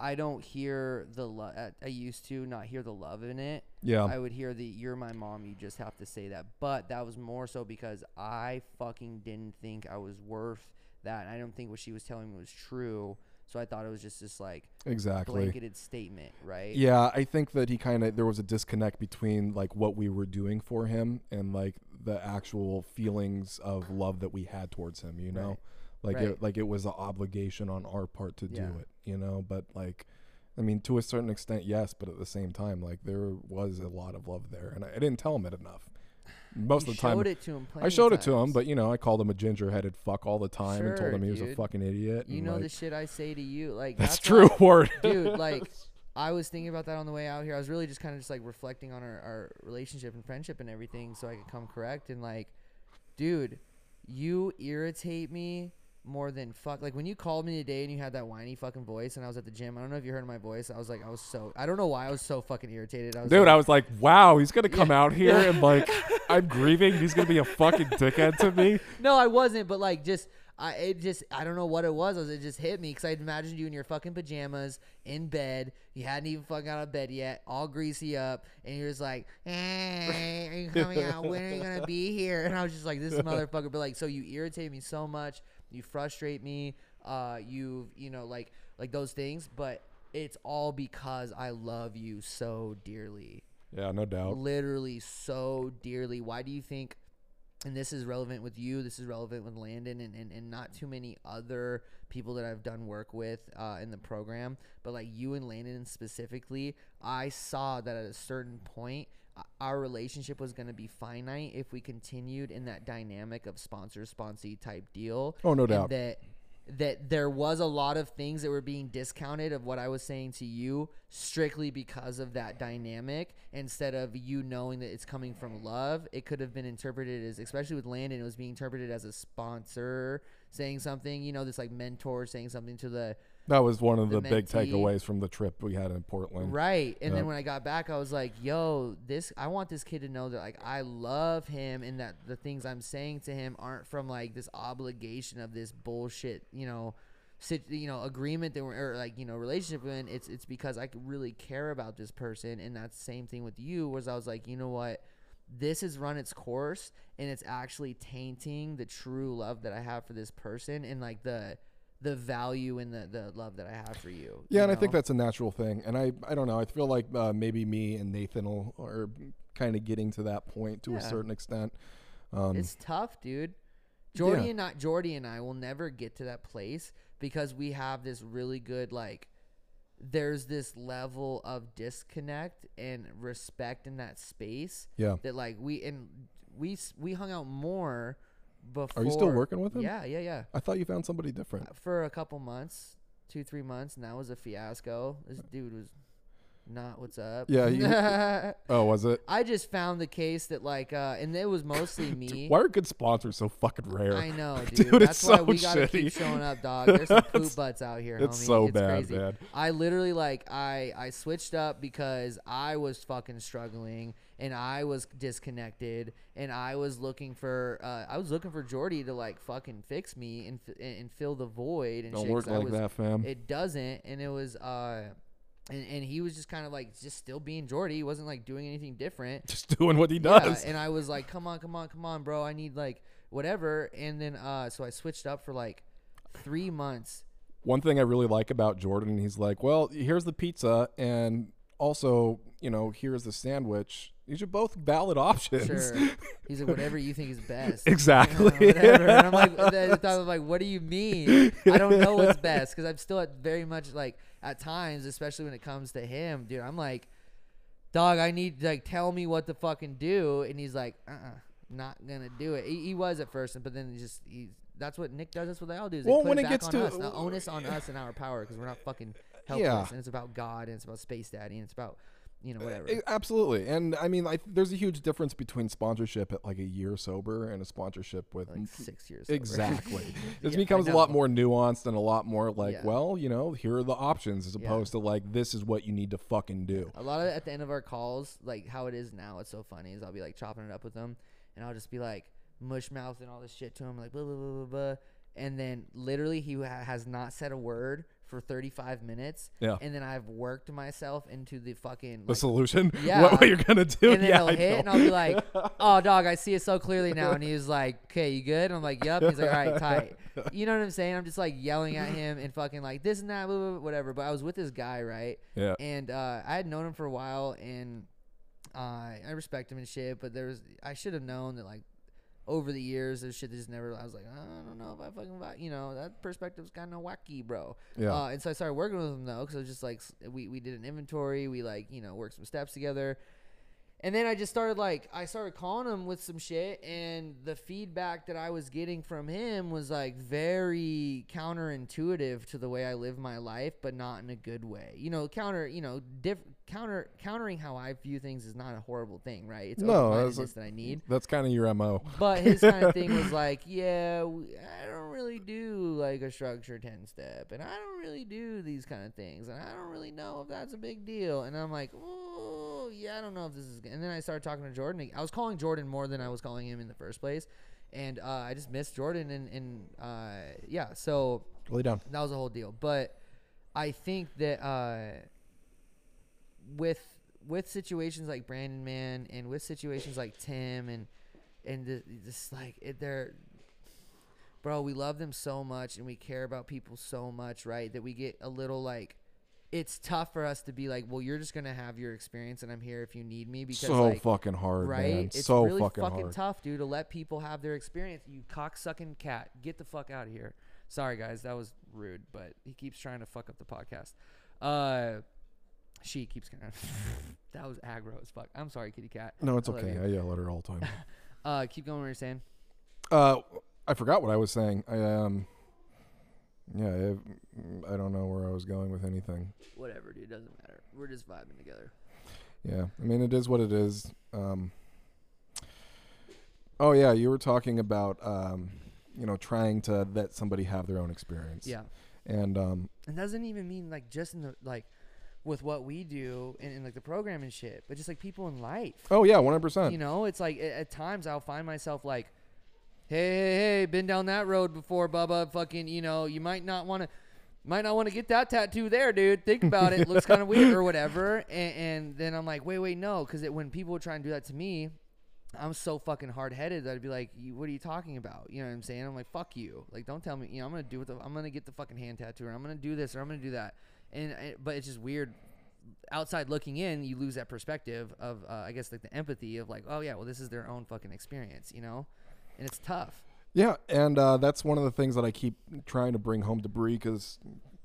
Speaker 2: I don't hear the love. I used to not hear the love in it.
Speaker 3: Yeah.
Speaker 2: I would hear the "You're my mom." You just have to say that. But that was more so because I fucking didn't think I was worth that. I don't think what she was telling me was true. So I thought it was just this like
Speaker 3: exactly.
Speaker 2: blanketed statement, right?
Speaker 3: Yeah, I think that he kind of there was a disconnect between like what we were doing for him and like the actual feelings of love that we had towards him. You know,
Speaker 2: Right.
Speaker 3: Like
Speaker 2: Right.
Speaker 3: it like it was an obligation on our part to
Speaker 2: Yeah.
Speaker 3: do it. You know, but like I mean, to a certain extent, yes, but at the same time, like there was a lot of love there, and I, I didn't tell him it enough. Most
Speaker 2: You
Speaker 3: of the time,
Speaker 2: it to him.
Speaker 3: I showed it to him, but you know, I called him a ginger-headed fuck all the time and told him he was a fucking idiot.
Speaker 2: you know
Speaker 3: like,
Speaker 2: the shit I say to you. Like
Speaker 3: That's,
Speaker 2: that's
Speaker 3: true, Ward.
Speaker 2: dude. Like I was thinking about that on the way out here. I was really just kind of just like reflecting on our, our relationship and friendship and everything, so I could come correct. And like, dude, you irritate me more than fuck. Like when you called me today and you had that whiny fucking voice, and I was at the gym. I don't know if you heard my voice. I was like, I was so. I don't know why I was so fucking irritated. I was
Speaker 3: Dude,
Speaker 2: like,
Speaker 3: I was like, wow, he's gonna come out here and like, I'm grieving. He's gonna be a fucking dickhead to me.
Speaker 2: No, I wasn't, but like just I it just I don't know what it was. It just hit me because I imagined you in your fucking pajamas in bed. You hadn't even fucking got out of bed yet, all greasy up, and you're just like, "Hey, are you coming out? When are you gonna be here?" And I was just like, "This motherfucker." But like, so you irritate me so much, you frustrate me. Uh, you you know like like those things, but it's all because I love you so dearly
Speaker 3: Yeah, no doubt.
Speaker 2: literally so dearly. Why do you think? And this is relevant with you. This is relevant with Landon, and, and, and not too many other people that I've done work with uh, in the program. But like you and Landon specifically, I saw that at a certain point, our relationship was going to be finite if we continued in that dynamic of sponsor sponsee type deal.
Speaker 3: Oh, no
Speaker 2: and
Speaker 3: doubt.
Speaker 2: that that there was a lot of things that were being discounted of what I was saying to you strictly because of that dynamic instead of you knowing that it's coming from love it could have been interpreted as especially with Landon it was being interpreted as a sponsor saying something you know this like mentor saying something to the
Speaker 3: That was one of
Speaker 2: the
Speaker 3: the, big
Speaker 2: mentee.
Speaker 3: takeaways from the trip we had in Portland.
Speaker 2: Right. And then when I got back, I was like, yo, this I want this kid to know that like I love him and that the things I'm saying to him aren't from like this obligation of this bullshit, you know, sit, you know, agreement that we're or like, you know, relationship in. It's it's because I really care about this person and that same thing with you, was I was like, you know what? This has run its course and it's actually tainting the true love that I have for this person and like the the value and the, the love that I have for you.
Speaker 3: Yeah,
Speaker 2: you
Speaker 3: and I think that's a natural thing. And I, I don't know. I feel like uh, maybe me and Nathan will, are kind of getting to that point to
Speaker 2: Yeah.
Speaker 3: a certain extent. Um,
Speaker 2: It's tough, dude. Jordy
Speaker 3: Yeah.
Speaker 2: and I, Jordy and I will never get to that place because we have this really good like. There's this level of disconnect and respect in that space
Speaker 3: yeah.
Speaker 2: that like we and we we hung out more before.
Speaker 3: Are you still working with him?
Speaker 2: Yeah, yeah, yeah.
Speaker 3: I thought you found somebody different.
Speaker 2: For a couple months, two three months, and that was a fiasco. This dude was not what's up.
Speaker 3: Yeah, you- Oh, was it?
Speaker 2: I just found the case that like, uh, and it was mostly me.
Speaker 3: Why are good sponsors so fucking rare?
Speaker 2: I know, dude.
Speaker 3: Dude,
Speaker 2: That's why
Speaker 3: so
Speaker 2: we gotta keep showing up, dog. There's some poop butts out here,
Speaker 3: It's
Speaker 2: homie.
Speaker 3: so
Speaker 2: it's
Speaker 3: bad,
Speaker 2: crazy.
Speaker 3: man.
Speaker 2: I literally like I I switched up because I was fucking struggling and I was disconnected and I was looking for uh, I was looking for Jordy to like fucking fix me and f- and, fill the void and
Speaker 3: Don't
Speaker 2: shit.
Speaker 3: work like
Speaker 2: was,
Speaker 3: that, fam.
Speaker 2: It doesn't, and it was uh. And, and he was just kind of like just still being Jordy. He wasn't like doing anything different.
Speaker 3: Just doing what he
Speaker 2: Yeah,
Speaker 3: does.
Speaker 2: and I was like, come on, come on, come on, bro. I need like whatever. And then uh so I switched up for like three months.
Speaker 3: One thing I really like about Jordan, he's like, well, here's the pizza, and also, you know, here's the sandwich. These are both valid options.
Speaker 2: Sure. He's like, whatever you think is best.
Speaker 3: Exactly.
Speaker 2: whatever. And I'm like, I thought, like, what do you mean? I don't know what's best because I'm still at very much like at times, especially when it comes to him, dude. I'm like, dog, I need like tell me what to fucking do, and he's like, uh, uh not gonna do it. He, he was at first, but then he just he's. That's what Nick does. That's what they all do. Is they
Speaker 3: Well,
Speaker 2: put
Speaker 3: when
Speaker 2: it
Speaker 3: it
Speaker 2: back
Speaker 3: gets
Speaker 2: on
Speaker 3: to-
Speaker 2: us. The onus on us and our power because we're not fucking helpless.
Speaker 3: Yeah.
Speaker 2: And it's about God and it's about Space Daddy and it's about you know whatever.
Speaker 3: Eh, Absolutely, and I mean, I, there's a huge difference between sponsorship at like a year sober and a sponsorship with
Speaker 2: like six years. sober.
Speaker 3: exactly. This
Speaker 2: Yeah,
Speaker 3: becomes a lot more nuanced and a lot more like,
Speaker 2: Yeah.
Speaker 3: well, you know, here are the options as
Speaker 2: Yeah.
Speaker 3: opposed to like this is what you need to fucking do.
Speaker 2: A lot of at the end of our calls, like how it is now, it's so funny. Is I'll be like chopping it up with them, and I'll just be like mush mouth and all this shit to them, like blah blah blah blah blah, and then literally he ha- has not said a word for 35 minutes,
Speaker 3: Yeah.
Speaker 2: and then I've worked myself into the fucking
Speaker 3: The solution,
Speaker 2: Yeah.
Speaker 3: what, what you're gonna do,
Speaker 2: and then
Speaker 3: yeah,
Speaker 2: he'll
Speaker 3: I
Speaker 2: hit,
Speaker 3: know.
Speaker 2: and I'll be like, "Oh, dog, I see it so clearly now." And he was like, "Okay, you good?" And I'm like, "Yep." He's like, "All right, tight." You know what I'm saying? I'm just like yelling at him and fucking like this and that, blah, blah, blah, whatever. But I was with this guy, right?
Speaker 3: yeah,
Speaker 2: And uh, I had known him for a while, and uh, I respect him and shit. But there was, I should have known that like over the years, there's shit that just never. I was like, I don't know if I fucking, vi-" you know, that perspective's kind of wacky, bro.
Speaker 3: Yeah.
Speaker 2: Uh, and so I started working with him though, because it was just like we we did an inventory, we like you know worked some steps together, and then I just started like I started calling him with some shit, and the feedback that I was getting from him was like very counterintuitive to the way I live my life, but not in a good way. You know, counter, you know, diff, counter countering how I view things is not a horrible thing, right? It's
Speaker 3: No, that's
Speaker 2: that I need.
Speaker 3: That's kind of your mo.
Speaker 2: But his kind of thing was like, yeah, we, I don't really do like a structure 10 step, and I don't really do these kind of things, and I don't really know if that's a big deal. And I'm like, oh, yeah, I don't know if this is. Good. And then I started talking to Jordan. I was calling Jordan more than I was calling him in the first place. And uh, I just missed Jordan, and, and uh, yeah, so
Speaker 3: Lay down.
Speaker 2: that was a whole deal. But I think that uh, with with situations like Brandon Man and with situations like Tim and and the, this like it, they're bro, we love them so much and we care about people so much, right? That we get a little like it's tough for us to be like, well, you're just gonna have your experience, and I'm here if you need me. Because
Speaker 3: So
Speaker 2: like,
Speaker 3: fucking hard,
Speaker 2: right?
Speaker 3: man.
Speaker 2: It's
Speaker 3: so
Speaker 2: really
Speaker 3: fucking,
Speaker 2: fucking
Speaker 3: hard.
Speaker 2: tough, dude, to let people have their experience. You cocksucking cat, get the fuck out of here. Sorry, guys, that was rude, but he keeps trying to fuck up the podcast. Uh, she keeps kind of. that was aggro as fuck. I'm sorry, kitty cat.
Speaker 3: No, it's
Speaker 2: I
Speaker 3: okay. I yell at her all the time.
Speaker 2: Uh, keep going. What you're saying?
Speaker 3: uh, I forgot what I was saying. I um, yeah, I, I don't know where I was going with anything.
Speaker 2: Whatever, dude. Doesn't matter. We're just vibing together.
Speaker 3: Yeah, I mean it is what it is. Um, oh yeah, you were talking about um, you know, trying to let somebody have their own experience.
Speaker 2: Yeah.
Speaker 3: and um,
Speaker 2: and doesn't even mean like just in the like with what we do in, in like the program and shit, but just like people in life.
Speaker 3: oh yeah, one hundred percent.
Speaker 2: You know, it's like at, at times I'll find myself like, hey, hey, hey, been down that road before, Bubba. Fucking, you know, you might not want to, might not want to get that tattoo there, dude. Think about it. Looks kind of weird or whatever. And, and then I'm like, wait, wait, no, because when people try and do that to me, I'm so fucking hard headed that I'd be like, what are you talking about? You know what I'm saying? I'm like, fuck you. Like, don't tell me. You know, I'm gonna do what the, I'm gonna get the fucking hand tattoo, or I'm gonna do this, or I'm gonna do that. And I- but it's just weird. Outside looking in, you lose that perspective of, uh, I guess, like the empathy of like, oh yeah, well this is their own fucking experience, you know, and it's tough.
Speaker 3: Yeah, and uh, that's one of the things that I keep trying to bring home to Bree because,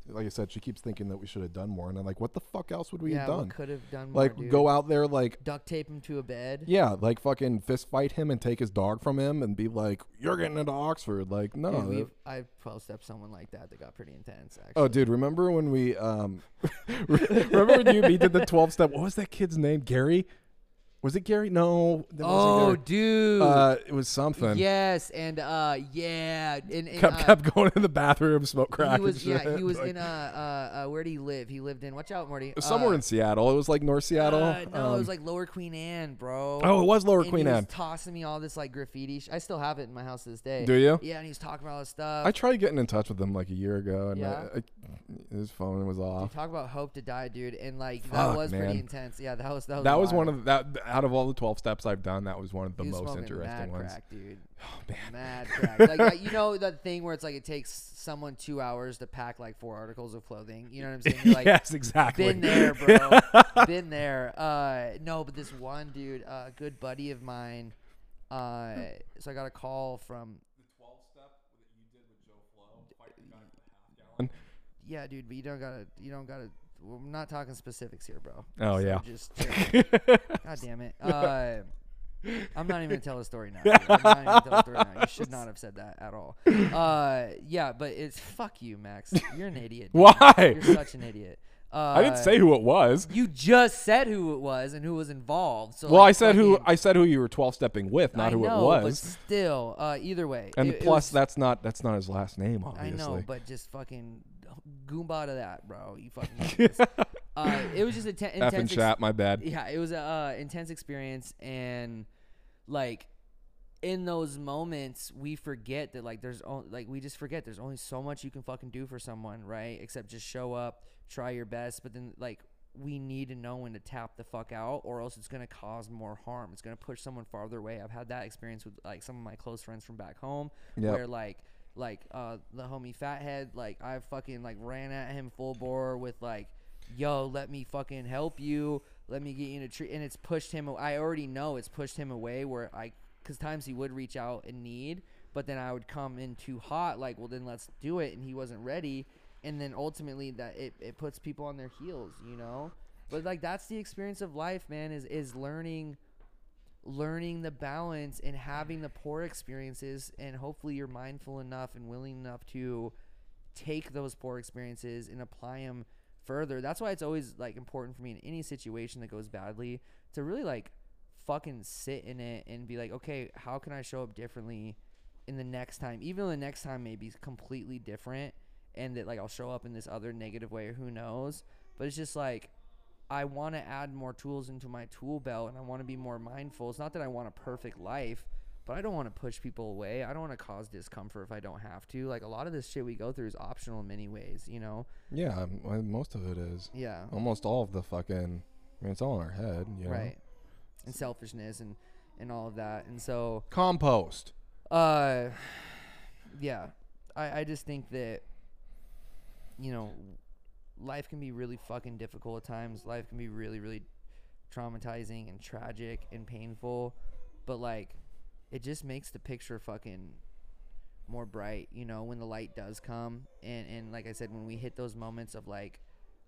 Speaker 3: like I said, she keeps thinking that we should have done more, and I'm like, what the fuck else would we
Speaker 2: yeah,
Speaker 3: have done?
Speaker 2: could have done more,
Speaker 3: Like
Speaker 2: dude?
Speaker 3: go out there, like
Speaker 2: duct tape him to a bed.
Speaker 3: yeah, like fucking fist fight him and take his dog from him and be like, you're getting into Oxford. Like no,
Speaker 2: Dude, we've, I've twelve stepped someone like that that got pretty intense. Actually.
Speaker 3: Oh, dude, remember when we um, remember when you did the twelve step? What was that kid's name? Gary? Was it Gary? No. that wasn't
Speaker 2: Oh,
Speaker 3: Gary.
Speaker 2: dude.
Speaker 3: Uh, it was something.
Speaker 2: Yes, and uh, yeah, and, and
Speaker 3: Kept,
Speaker 2: uh,
Speaker 3: kept going in the bathroom, smoke crack.
Speaker 2: he
Speaker 3: and
Speaker 2: was yeah
Speaker 3: shit.
Speaker 2: he was
Speaker 3: Like,
Speaker 2: in uh, uh uh where did he live? He lived in watch out, Morty.
Speaker 3: somewhere
Speaker 2: uh,
Speaker 3: in Seattle. It was like North Seattle.
Speaker 2: Uh, no, it
Speaker 3: Um,
Speaker 2: was like Lower Queen Anne, bro.
Speaker 3: oh, it was Lower
Speaker 2: and
Speaker 3: Queen
Speaker 2: he
Speaker 3: Anne.
Speaker 2: Was tossing me all this like graffiti. Sh- I still have it in my house to this day.
Speaker 3: Do you?
Speaker 2: Yeah, and he was talking about all this stuff.
Speaker 3: I tried getting in touch with him like a year ago, and
Speaker 2: Yeah?
Speaker 3: I, I, his phone was off.
Speaker 2: talk about hope to die, dude, and like that
Speaker 3: Fuck,
Speaker 2: was
Speaker 3: man.
Speaker 2: pretty intense. Yeah, that was that was.
Speaker 3: That was one of the, that out of all the twelve steps I've done. That was one of the
Speaker 2: He was
Speaker 3: most
Speaker 2: smoking
Speaker 3: interesting
Speaker 2: mad
Speaker 3: ones.
Speaker 2: crack, dude.
Speaker 3: Oh man,
Speaker 2: Mad crack. like that, you know that thing where it's like it takes someone two hours to pack like four articles of clothing. You know what I'm saying? You're like,
Speaker 3: yes, exactly.
Speaker 2: Been there, bro. Been there. Uh, no, but this one dude, uh, a good buddy of mine. Uh, so I got a call from. Yeah, dude, but you don't gotta. You don't gotta. We're not talking specifics here, bro.
Speaker 3: Oh,
Speaker 2: So
Speaker 3: yeah.
Speaker 2: Just. God damn it. Uh, I'm not even gonna tell the story now. dude. I'm not even gonna tell the story now. You should not have said that at all. Uh, yeah, but it's fuck you, Max. You're an idiot. dude.
Speaker 3: Why?
Speaker 2: You're such an idiot. Uh,
Speaker 3: I didn't say who it was.
Speaker 2: you just said who it was and who was involved. So
Speaker 3: Well,
Speaker 2: like,
Speaker 3: I said who
Speaker 2: fucking-
Speaker 3: I said who you were twelve stepping with, not
Speaker 2: I
Speaker 3: who
Speaker 2: know,
Speaker 3: it
Speaker 2: But
Speaker 3: was.
Speaker 2: still, uh, either way.
Speaker 3: And
Speaker 2: it- it
Speaker 3: plus,
Speaker 2: was-
Speaker 3: that's not that's not his last name, obviously.
Speaker 2: I know, but just fucking goomba to that, bro. You fucking. uh, it was just a te-
Speaker 3: F
Speaker 2: intense.
Speaker 3: and
Speaker 2: ex-
Speaker 3: chat, my bad.
Speaker 2: yeah, it was a uh, intense experience, and like in those moments, we forget that like there's only like we just forget there's only so much you can fucking do for someone, right? Except just show up, try your best, but then like we need to know when to tap the fuck out, or else it's gonna cause more harm. It's gonna push someone farther away. I've had that experience with like some of my close friends from back home,
Speaker 3: Yep.
Speaker 2: where like like uh the homie fathead like I fucking like ran at him full bore with like yo let me fucking help you let me get you in a tree and it's pushed him I already know it's pushed him away where I because times he would reach out in need, but then I would come in too hot, like, well, then let's do it, and he wasn't ready, and then ultimately that it, it puts people on their heels, you know. But like that's the experience of life, man. Is is learning, learning the balance and having the poor experiences, and hopefully you're mindful enough and willing enough to take those poor experiences and apply them further. That's why it's always like important for me in any situation that goes badly to really like fucking sit in it and be like, okay, how can I show up differently in the next time? Even the next time may be completely different and that like I'll show up in this other negative way or who knows. But it's just like I want to add more tools into my tool belt and I want to be more mindful. It's not that I want a perfect life, but I don't want to push people away. I don't want to cause discomfort if I don't have to. Like a lot of this shit we go through is optional in many ways, you know?
Speaker 3: Yeah, um, most of it is.
Speaker 2: Yeah.
Speaker 3: Almost all of the fucking. I mean, it's all in our head. You know?
Speaker 2: Right. And selfishness and and all of that. And so
Speaker 3: Compost.
Speaker 2: uh yeah. I I just think that you know life can be really fucking difficult at times. Life can be really really traumatizing and tragic and painful, but like it just makes the picture fucking more bright, you know, when the light does come. And and like I said when we hit those moments of like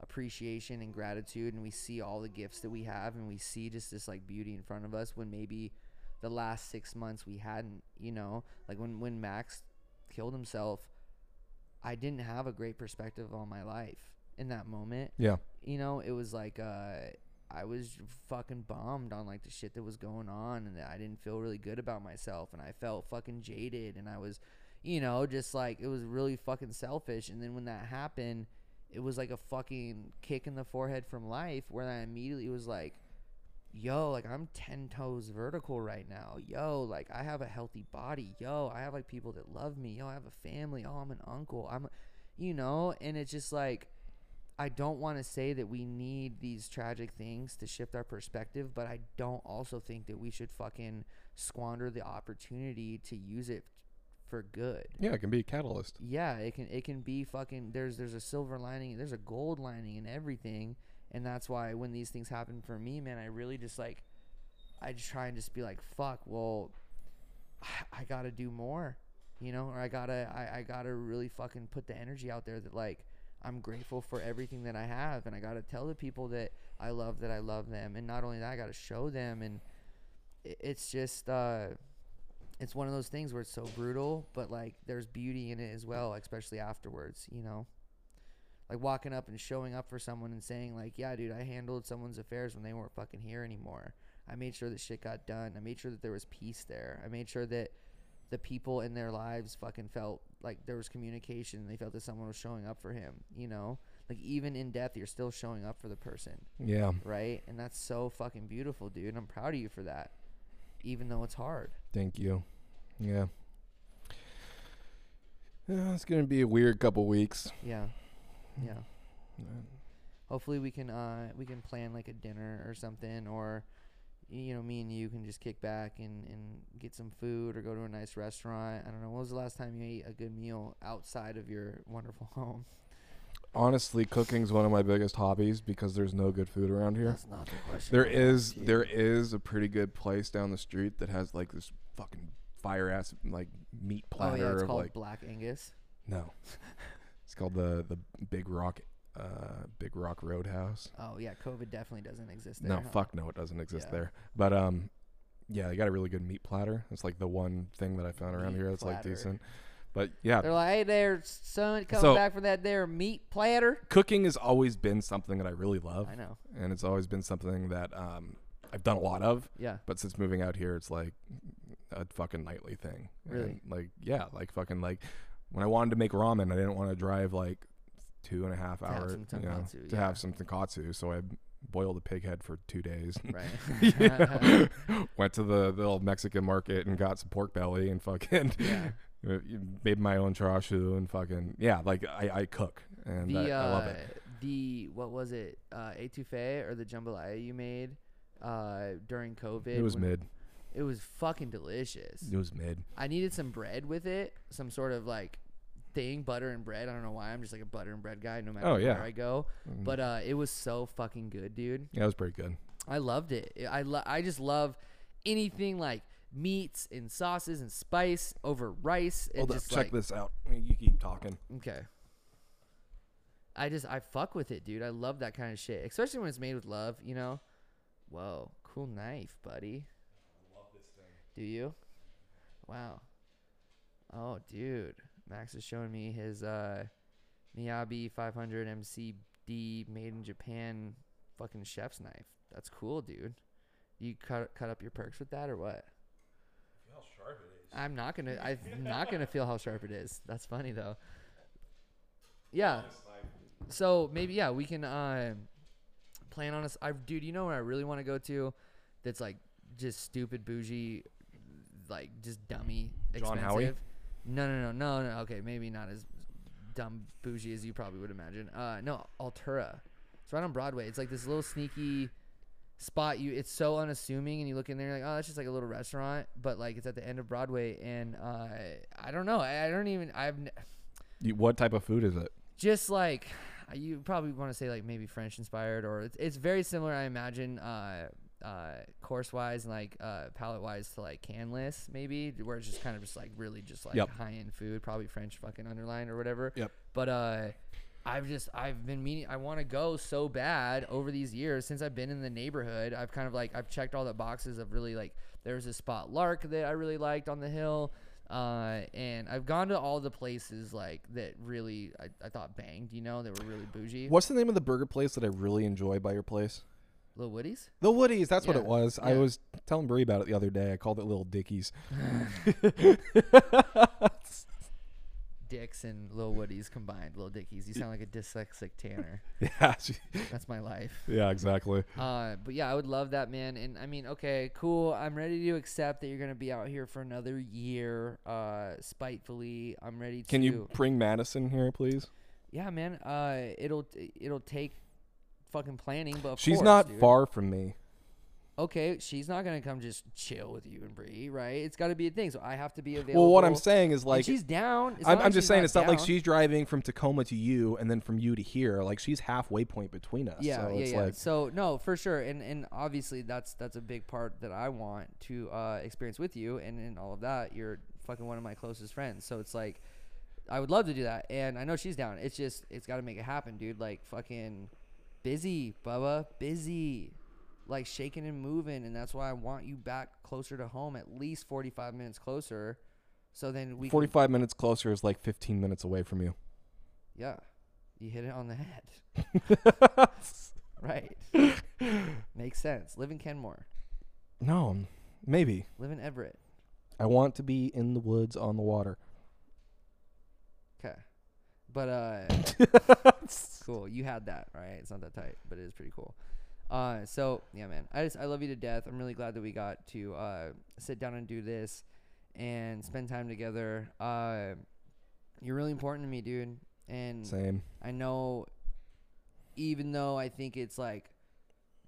Speaker 2: appreciation and gratitude and we see all the gifts that we have and we see just this like beauty in front of us when maybe the last 6 months we hadn't, you know, like when when Max killed himself, I didn't have a great perspective on my life in that moment
Speaker 3: Yeah.
Speaker 2: you know, it was like uh I was fucking bombed on like the shit that was going on and I didn't feel really good about myself and I felt fucking jaded and I was you know, just like it was really fucking selfish and then when that happened, it was like a fucking kick in the forehead from life where I immediately was like yo, like I'm 10 toes vertical right now. Yo, like I have a healthy body. Yo, I have like people that love me. Yo, I have a family. Oh, I'm an uncle. I'm you know, and it's just like I don't want to say that we need these tragic things to shift our perspective, but I don't also think that we should fucking squander the opportunity to use it for good.
Speaker 3: Yeah, it can be a catalyst.
Speaker 2: Yeah, it can it can be fucking there's there's a silver lining, there's a gold lining in everything, and that's why when these things happen for me, man, I really just like I just try and just be like, fuck, well, I, I got to do more, you know, or I gotta I, I gotta really fucking put the energy out there that like I'm grateful for everything that I have, and I gotta tell the people that I love that I love them, and not only that, I gotta show them, and it's just uh, it's one of those things where it's so brutal, but like there's beauty in it as well, especially afterwards, you know. Like walking up and showing up for someone and saying like, "Yeah, dude, I handled someone's affairs when they weren't fucking here anymore. I made sure that shit got done. I made sure that there was peace there. I made sure that the people in their lives fucking felt like there was communication. They felt that someone was showing up for him. You know, like even in death, you're still showing up for the person,
Speaker 3: Yeah.
Speaker 2: right? And that's so fucking beautiful, dude. I'm proud of you for that, even though it's hard.
Speaker 3: Thank you. Yeah. Yeah, it's gonna be a weird couple weeks.
Speaker 2: Yeah, yeah. Hopefully we can uh we can plan like a dinner or something or you know me and you can just kick back and and get some food or go to a nice restaurant. I don't know. When was the last time you ate a good meal outside of your wonderful home?
Speaker 3: Honestly, cooking is one of my biggest hobbies because there's no good food around here.
Speaker 2: That's not the question.
Speaker 3: There is
Speaker 2: you.
Speaker 3: there is a pretty good place down the street that has like this fucking fire ass like meat platter Oh
Speaker 2: yeah, it's
Speaker 3: of
Speaker 2: called
Speaker 3: like
Speaker 2: Black Angus.
Speaker 3: no. it's called the the Big Rock uh Big Rock Roadhouse.
Speaker 2: Oh yeah, COVID definitely doesn't exist there.
Speaker 3: No,
Speaker 2: huh?
Speaker 3: fuck no, it doesn't exist
Speaker 2: Yeah.
Speaker 3: there. But um yeah, they got a really good meat platter. It's like the one thing that I found around
Speaker 2: Meat
Speaker 3: here that's like decent. But yeah,
Speaker 2: They're like, hey there, son, coming
Speaker 3: So-
Speaker 2: back from that there meat platter.
Speaker 3: cooking has always been something that I really love.
Speaker 2: I know.
Speaker 3: And it's always been something that um I've done a lot of.
Speaker 2: Yeah.
Speaker 3: But since moving out here, it's like a fucking nightly thing.
Speaker 2: Really?
Speaker 3: And, like, yeah, like fucking like when I wanted to make ramen, I didn't want to drive like two and a half
Speaker 2: To have
Speaker 3: hours you know, to
Speaker 2: yeah.
Speaker 3: have some tonkatsu. So I boiled a pig head for two days.
Speaker 2: Right.
Speaker 3: Went to the, the little Mexican market and got some pork belly and fucking
Speaker 2: Yeah.
Speaker 3: uh, made my own chashu and fucking yeah, like I, I cook and
Speaker 2: the
Speaker 3: I,
Speaker 2: uh,
Speaker 3: I love it.
Speaker 2: the what was it? Uh, etouffee or the jambalaya you made uh, during COVID?
Speaker 3: It was mid.
Speaker 2: It was fucking delicious.
Speaker 3: It was mid.
Speaker 2: I needed some bread with it, some sort of like thing, butter and bread. I don't know why. I'm just like a butter and bread guy, no matter
Speaker 3: Oh,
Speaker 2: where. I go.
Speaker 3: Mm.
Speaker 2: But uh, it was so fucking good, dude.
Speaker 3: yeah, it was pretty good.
Speaker 2: I loved it. I lo- I just love anything like meats and sauces and spice over rice. And
Speaker 3: Hold up,
Speaker 2: just
Speaker 3: check
Speaker 2: like,
Speaker 3: this out. You keep talking.
Speaker 2: Okay. I just I fuck with it, dude. I love that kind of shit, especially when it's made with love. You know. Whoa, cool knife, buddy.
Speaker 3: I love this thing.
Speaker 2: Do you? Wow. Oh, dude. Max is showing me his uh, Miyabi 500 MCD made in Japan fucking chef's knife. That's cool, dude. You cut cut up your perks with that or what?
Speaker 3: how sharp it is.
Speaker 2: I'm not gonna. I'm not gonna feel how sharp it is. That's funny though. Yeah. So maybe yeah, we can uh, plan on us. I dude, you know where I really want to go to? That's like just stupid bougie, like just dummy
Speaker 3: John
Speaker 2: expensive.
Speaker 3: Howie?
Speaker 2: No, no, no, no, no. Okay, maybe not as dumb bougie as you probably would imagine. Uh, no, Altura. It's right on Broadway. It's like this little sneaky spot. You, it's so unassuming, and you look in there, you're like, oh, that's just like a little restaurant, but like it's at the end of Broadway, and uh, I don't know. I, I don't even. I've. N-
Speaker 3: You, what type of food is it?
Speaker 2: just like you probably want to say like maybe French inspired or it's, it's very similar I imagine uh uh course wise and like uh palette wise to like Canlis maybe where it's just kind of just like really just like
Speaker 3: Yep.
Speaker 2: high end food probably French fucking underline or whatever
Speaker 3: Yep.
Speaker 2: but uh I've just I've been meaning I want to go so bad over these years since I've been in the neighborhood. I've kind of like I've checked all the boxes of really like there's a spot Lark that I really liked on the hill. Uh, and I've gone to all the places like that really I, I thought banged, you know, they were really bougie.
Speaker 3: What's the name of the burger place that I really enjoy by your place?
Speaker 2: Little Woodies?
Speaker 3: The Woodies. That's what
Speaker 2: Yeah,
Speaker 3: it was. I
Speaker 2: yeah.
Speaker 3: was telling Brie about it the other day. I called it Little Dickies.
Speaker 2: Dicks and Little Woodies combined. Little Dickies. You sound like a dyslexic Tanner.
Speaker 3: yeah. she-
Speaker 2: That's my life.
Speaker 3: yeah. Exactly.
Speaker 2: Uh, but yeah, I would love that, man. And I mean, okay, cool. I'm ready to accept that you're gonna be out here for another year. Uh, spitefully, I'm ready to.
Speaker 3: Can you bring Madison here, please?
Speaker 2: Yeah, man. Uh, it'll it'll take fucking planning, but
Speaker 3: She's
Speaker 2: course,
Speaker 3: not
Speaker 2: dude.
Speaker 3: far from me.
Speaker 2: Okay, she's not gonna come just chill with you and Bree, right? It's got to be a thing. So I have to be available.
Speaker 3: Well, what I'm saying is
Speaker 2: And
Speaker 3: like
Speaker 2: she's down. It's
Speaker 3: I'm, I'm just saying it's not like she's driving from Tacoma to you and then from you to here. Like she's halfway point between us.
Speaker 2: Yeah,
Speaker 3: so
Speaker 2: yeah,
Speaker 3: it's
Speaker 2: yeah.
Speaker 3: like
Speaker 2: so no, for sure, and and obviously that's that's a big part that I want to uh, experience with you, and and all of that. You're fucking one of my closest friends, so it's like I would love to do that, and I know she's down. It's just it's got to make it happen, dude. Like fucking busy, Bubba, busy, like shaking and moving, and that's why I want you back closer to home, at least 45 minutes closer, so then we can
Speaker 3: 45 minutes closer is like 15 minutes away from you.
Speaker 2: Yeah. You hit it on the head. right. Makes sense. Live in Kenmore.
Speaker 3: No, maybe.
Speaker 2: Live in Everett.
Speaker 3: I want to be in the woods on the water.
Speaker 2: But uh cool. You had that, right? It's not that tight, but it is pretty cool. Uh so yeah man. I just I love you to death. I'm really glad that we got to uh sit down and do this and spend time together. Uh you're really important to me, dude. And
Speaker 3: Same.
Speaker 2: I know, even though I think it's like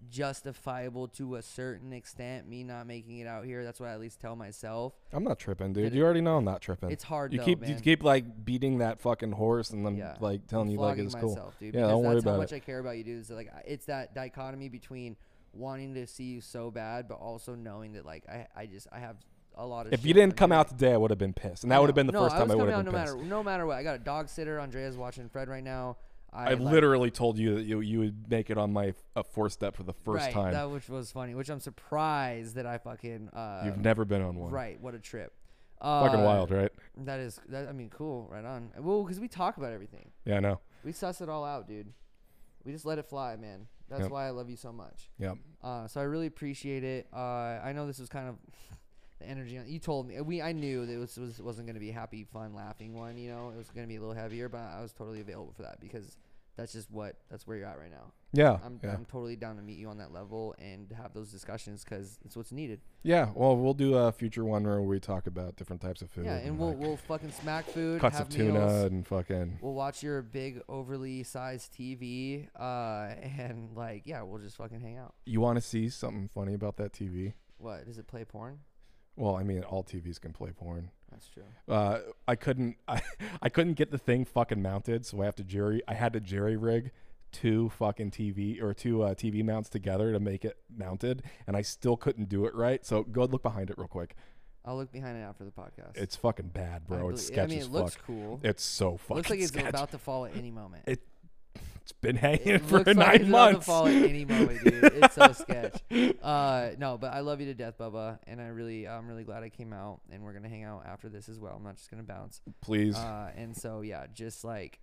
Speaker 2: justifiable to a certain extent, me not making it out here. That's what I at least tell myself.
Speaker 3: I'm not tripping, dude. You already know I'm not tripping.
Speaker 2: It's hard
Speaker 3: you
Speaker 2: though,
Speaker 3: keep
Speaker 2: man.
Speaker 3: you keep like beating that fucking horse and I'm
Speaker 2: Yeah.
Speaker 3: like telling you like
Speaker 2: flogging
Speaker 3: it's cool.
Speaker 2: myself, dude.
Speaker 3: Yeah,
Speaker 2: because
Speaker 3: don't worry
Speaker 2: that's how
Speaker 3: about
Speaker 2: much
Speaker 3: it.
Speaker 2: I care about you, dude. Is that, like I- it's that dichotomy between wanting to see you so bad, but also knowing that like I, I just I have a lot of.
Speaker 3: If
Speaker 2: shit
Speaker 3: you didn't come
Speaker 2: doing.
Speaker 3: out today, I would have been pissed, and
Speaker 2: I
Speaker 3: that would have
Speaker 2: know.
Speaker 3: been the
Speaker 2: no,
Speaker 3: first
Speaker 2: I
Speaker 3: time
Speaker 2: was
Speaker 3: I would
Speaker 2: coming
Speaker 3: have
Speaker 2: out
Speaker 3: been
Speaker 2: no
Speaker 3: pissed.
Speaker 2: matter no matter what. I got a dog sitter. Andrea's watching Fred right now.
Speaker 3: I,
Speaker 2: like-
Speaker 3: literally told you that you you would make it on my uh, four step for the first
Speaker 2: right,
Speaker 3: time.
Speaker 2: That which was funny. Which I'm surprised that I fucking. Uh,
Speaker 3: You've never been on one.
Speaker 2: Right. What a trip. Uh,
Speaker 3: Fucking wild, right?
Speaker 2: That is. That, I mean, cool. Right on. Well, because we talk about everything.
Speaker 3: Yeah, I know.
Speaker 2: We suss it all out, dude. We just let it fly, man. That's
Speaker 3: Yep.
Speaker 2: why I love you so much.
Speaker 3: Yeah.
Speaker 2: Uh, so I really appreciate it. Uh, I know this was kind of the energy. On, you told me we. I knew that it was, was wasn't going to be a happy, fun, laughing one. You know, it was going to be a little heavier, but I was totally available for that because that's just what that's where you're at right now.
Speaker 3: Yeah.
Speaker 2: I'm
Speaker 3: yeah.
Speaker 2: I'm totally down to meet you on that level and have those discussions because it's what's needed.
Speaker 3: yeah. Well, we'll do a future one where we talk about different types of food.
Speaker 2: Yeah, and we'll
Speaker 3: like
Speaker 2: we'll fucking smack food,
Speaker 3: cuts
Speaker 2: have
Speaker 3: of tuna
Speaker 2: meals.
Speaker 3: and fucking.
Speaker 2: We'll watch your big overly sized TV, uh, and like, yeah, we'll just fucking hang out.
Speaker 3: You want to see something funny about that TV?
Speaker 2: What does it play porn?
Speaker 3: Well, I mean, all TVs can play porn.
Speaker 2: That's true.
Speaker 3: Uh, I couldn't, I, I couldn't get the thing fucking mounted, so I have to jerry. I had to jerry rig two fucking TV or two uh, TV mounts together to make it mounted, and I still couldn't do it right. So go look behind it real quick.
Speaker 2: I'll look behind it after the podcast.
Speaker 3: It's fucking bad, bro. It's
Speaker 2: belie- I
Speaker 3: sketchy
Speaker 2: mean,
Speaker 3: as
Speaker 2: it looks
Speaker 3: fuck.
Speaker 2: cool.
Speaker 3: It's so fucking
Speaker 2: looks like it's
Speaker 3: sketch.
Speaker 2: about to fall at any moment.
Speaker 3: It- It's been hanging
Speaker 2: It
Speaker 3: for
Speaker 2: looks like
Speaker 3: nine
Speaker 2: it's
Speaker 3: months.
Speaker 2: fall at any moment, dude. It's so sketch. Uh, no, but I love you to death, Bubba, and I really, I'm really glad I came out, and we're gonna hang out after this as well. I'm not just gonna bounce.
Speaker 3: Please,
Speaker 2: Uh, and so yeah, just like,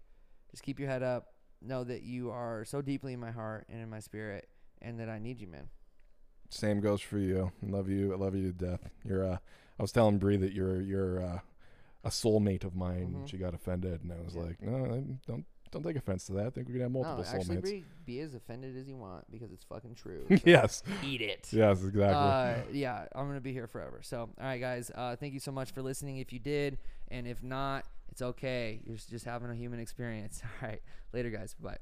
Speaker 2: just keep your head up. Know that you are so deeply in my heart and in my spirit, and that I need you, man.
Speaker 3: same goes for you. I love you. I love you to death. You're. Uh, I was telling Bree that you're you're uh, a soulmate of mine.
Speaker 2: Mhm.
Speaker 3: She got offended, and I was
Speaker 2: Yeah.
Speaker 3: like, no, I- don't don't take offense to that. I think we can have multiple
Speaker 2: no, actually,
Speaker 3: soulmates.
Speaker 2: be, be as offended as you want because it's fucking true. so
Speaker 3: yes.
Speaker 2: eat it.
Speaker 3: Yes. Exactly.
Speaker 2: Uh, yeah, I'm gonna be here forever. So, all right, guys. Uh, thank you so much for listening. If you did, and if not, it's okay. You're just having a human experience. All right, later, guys. Bye.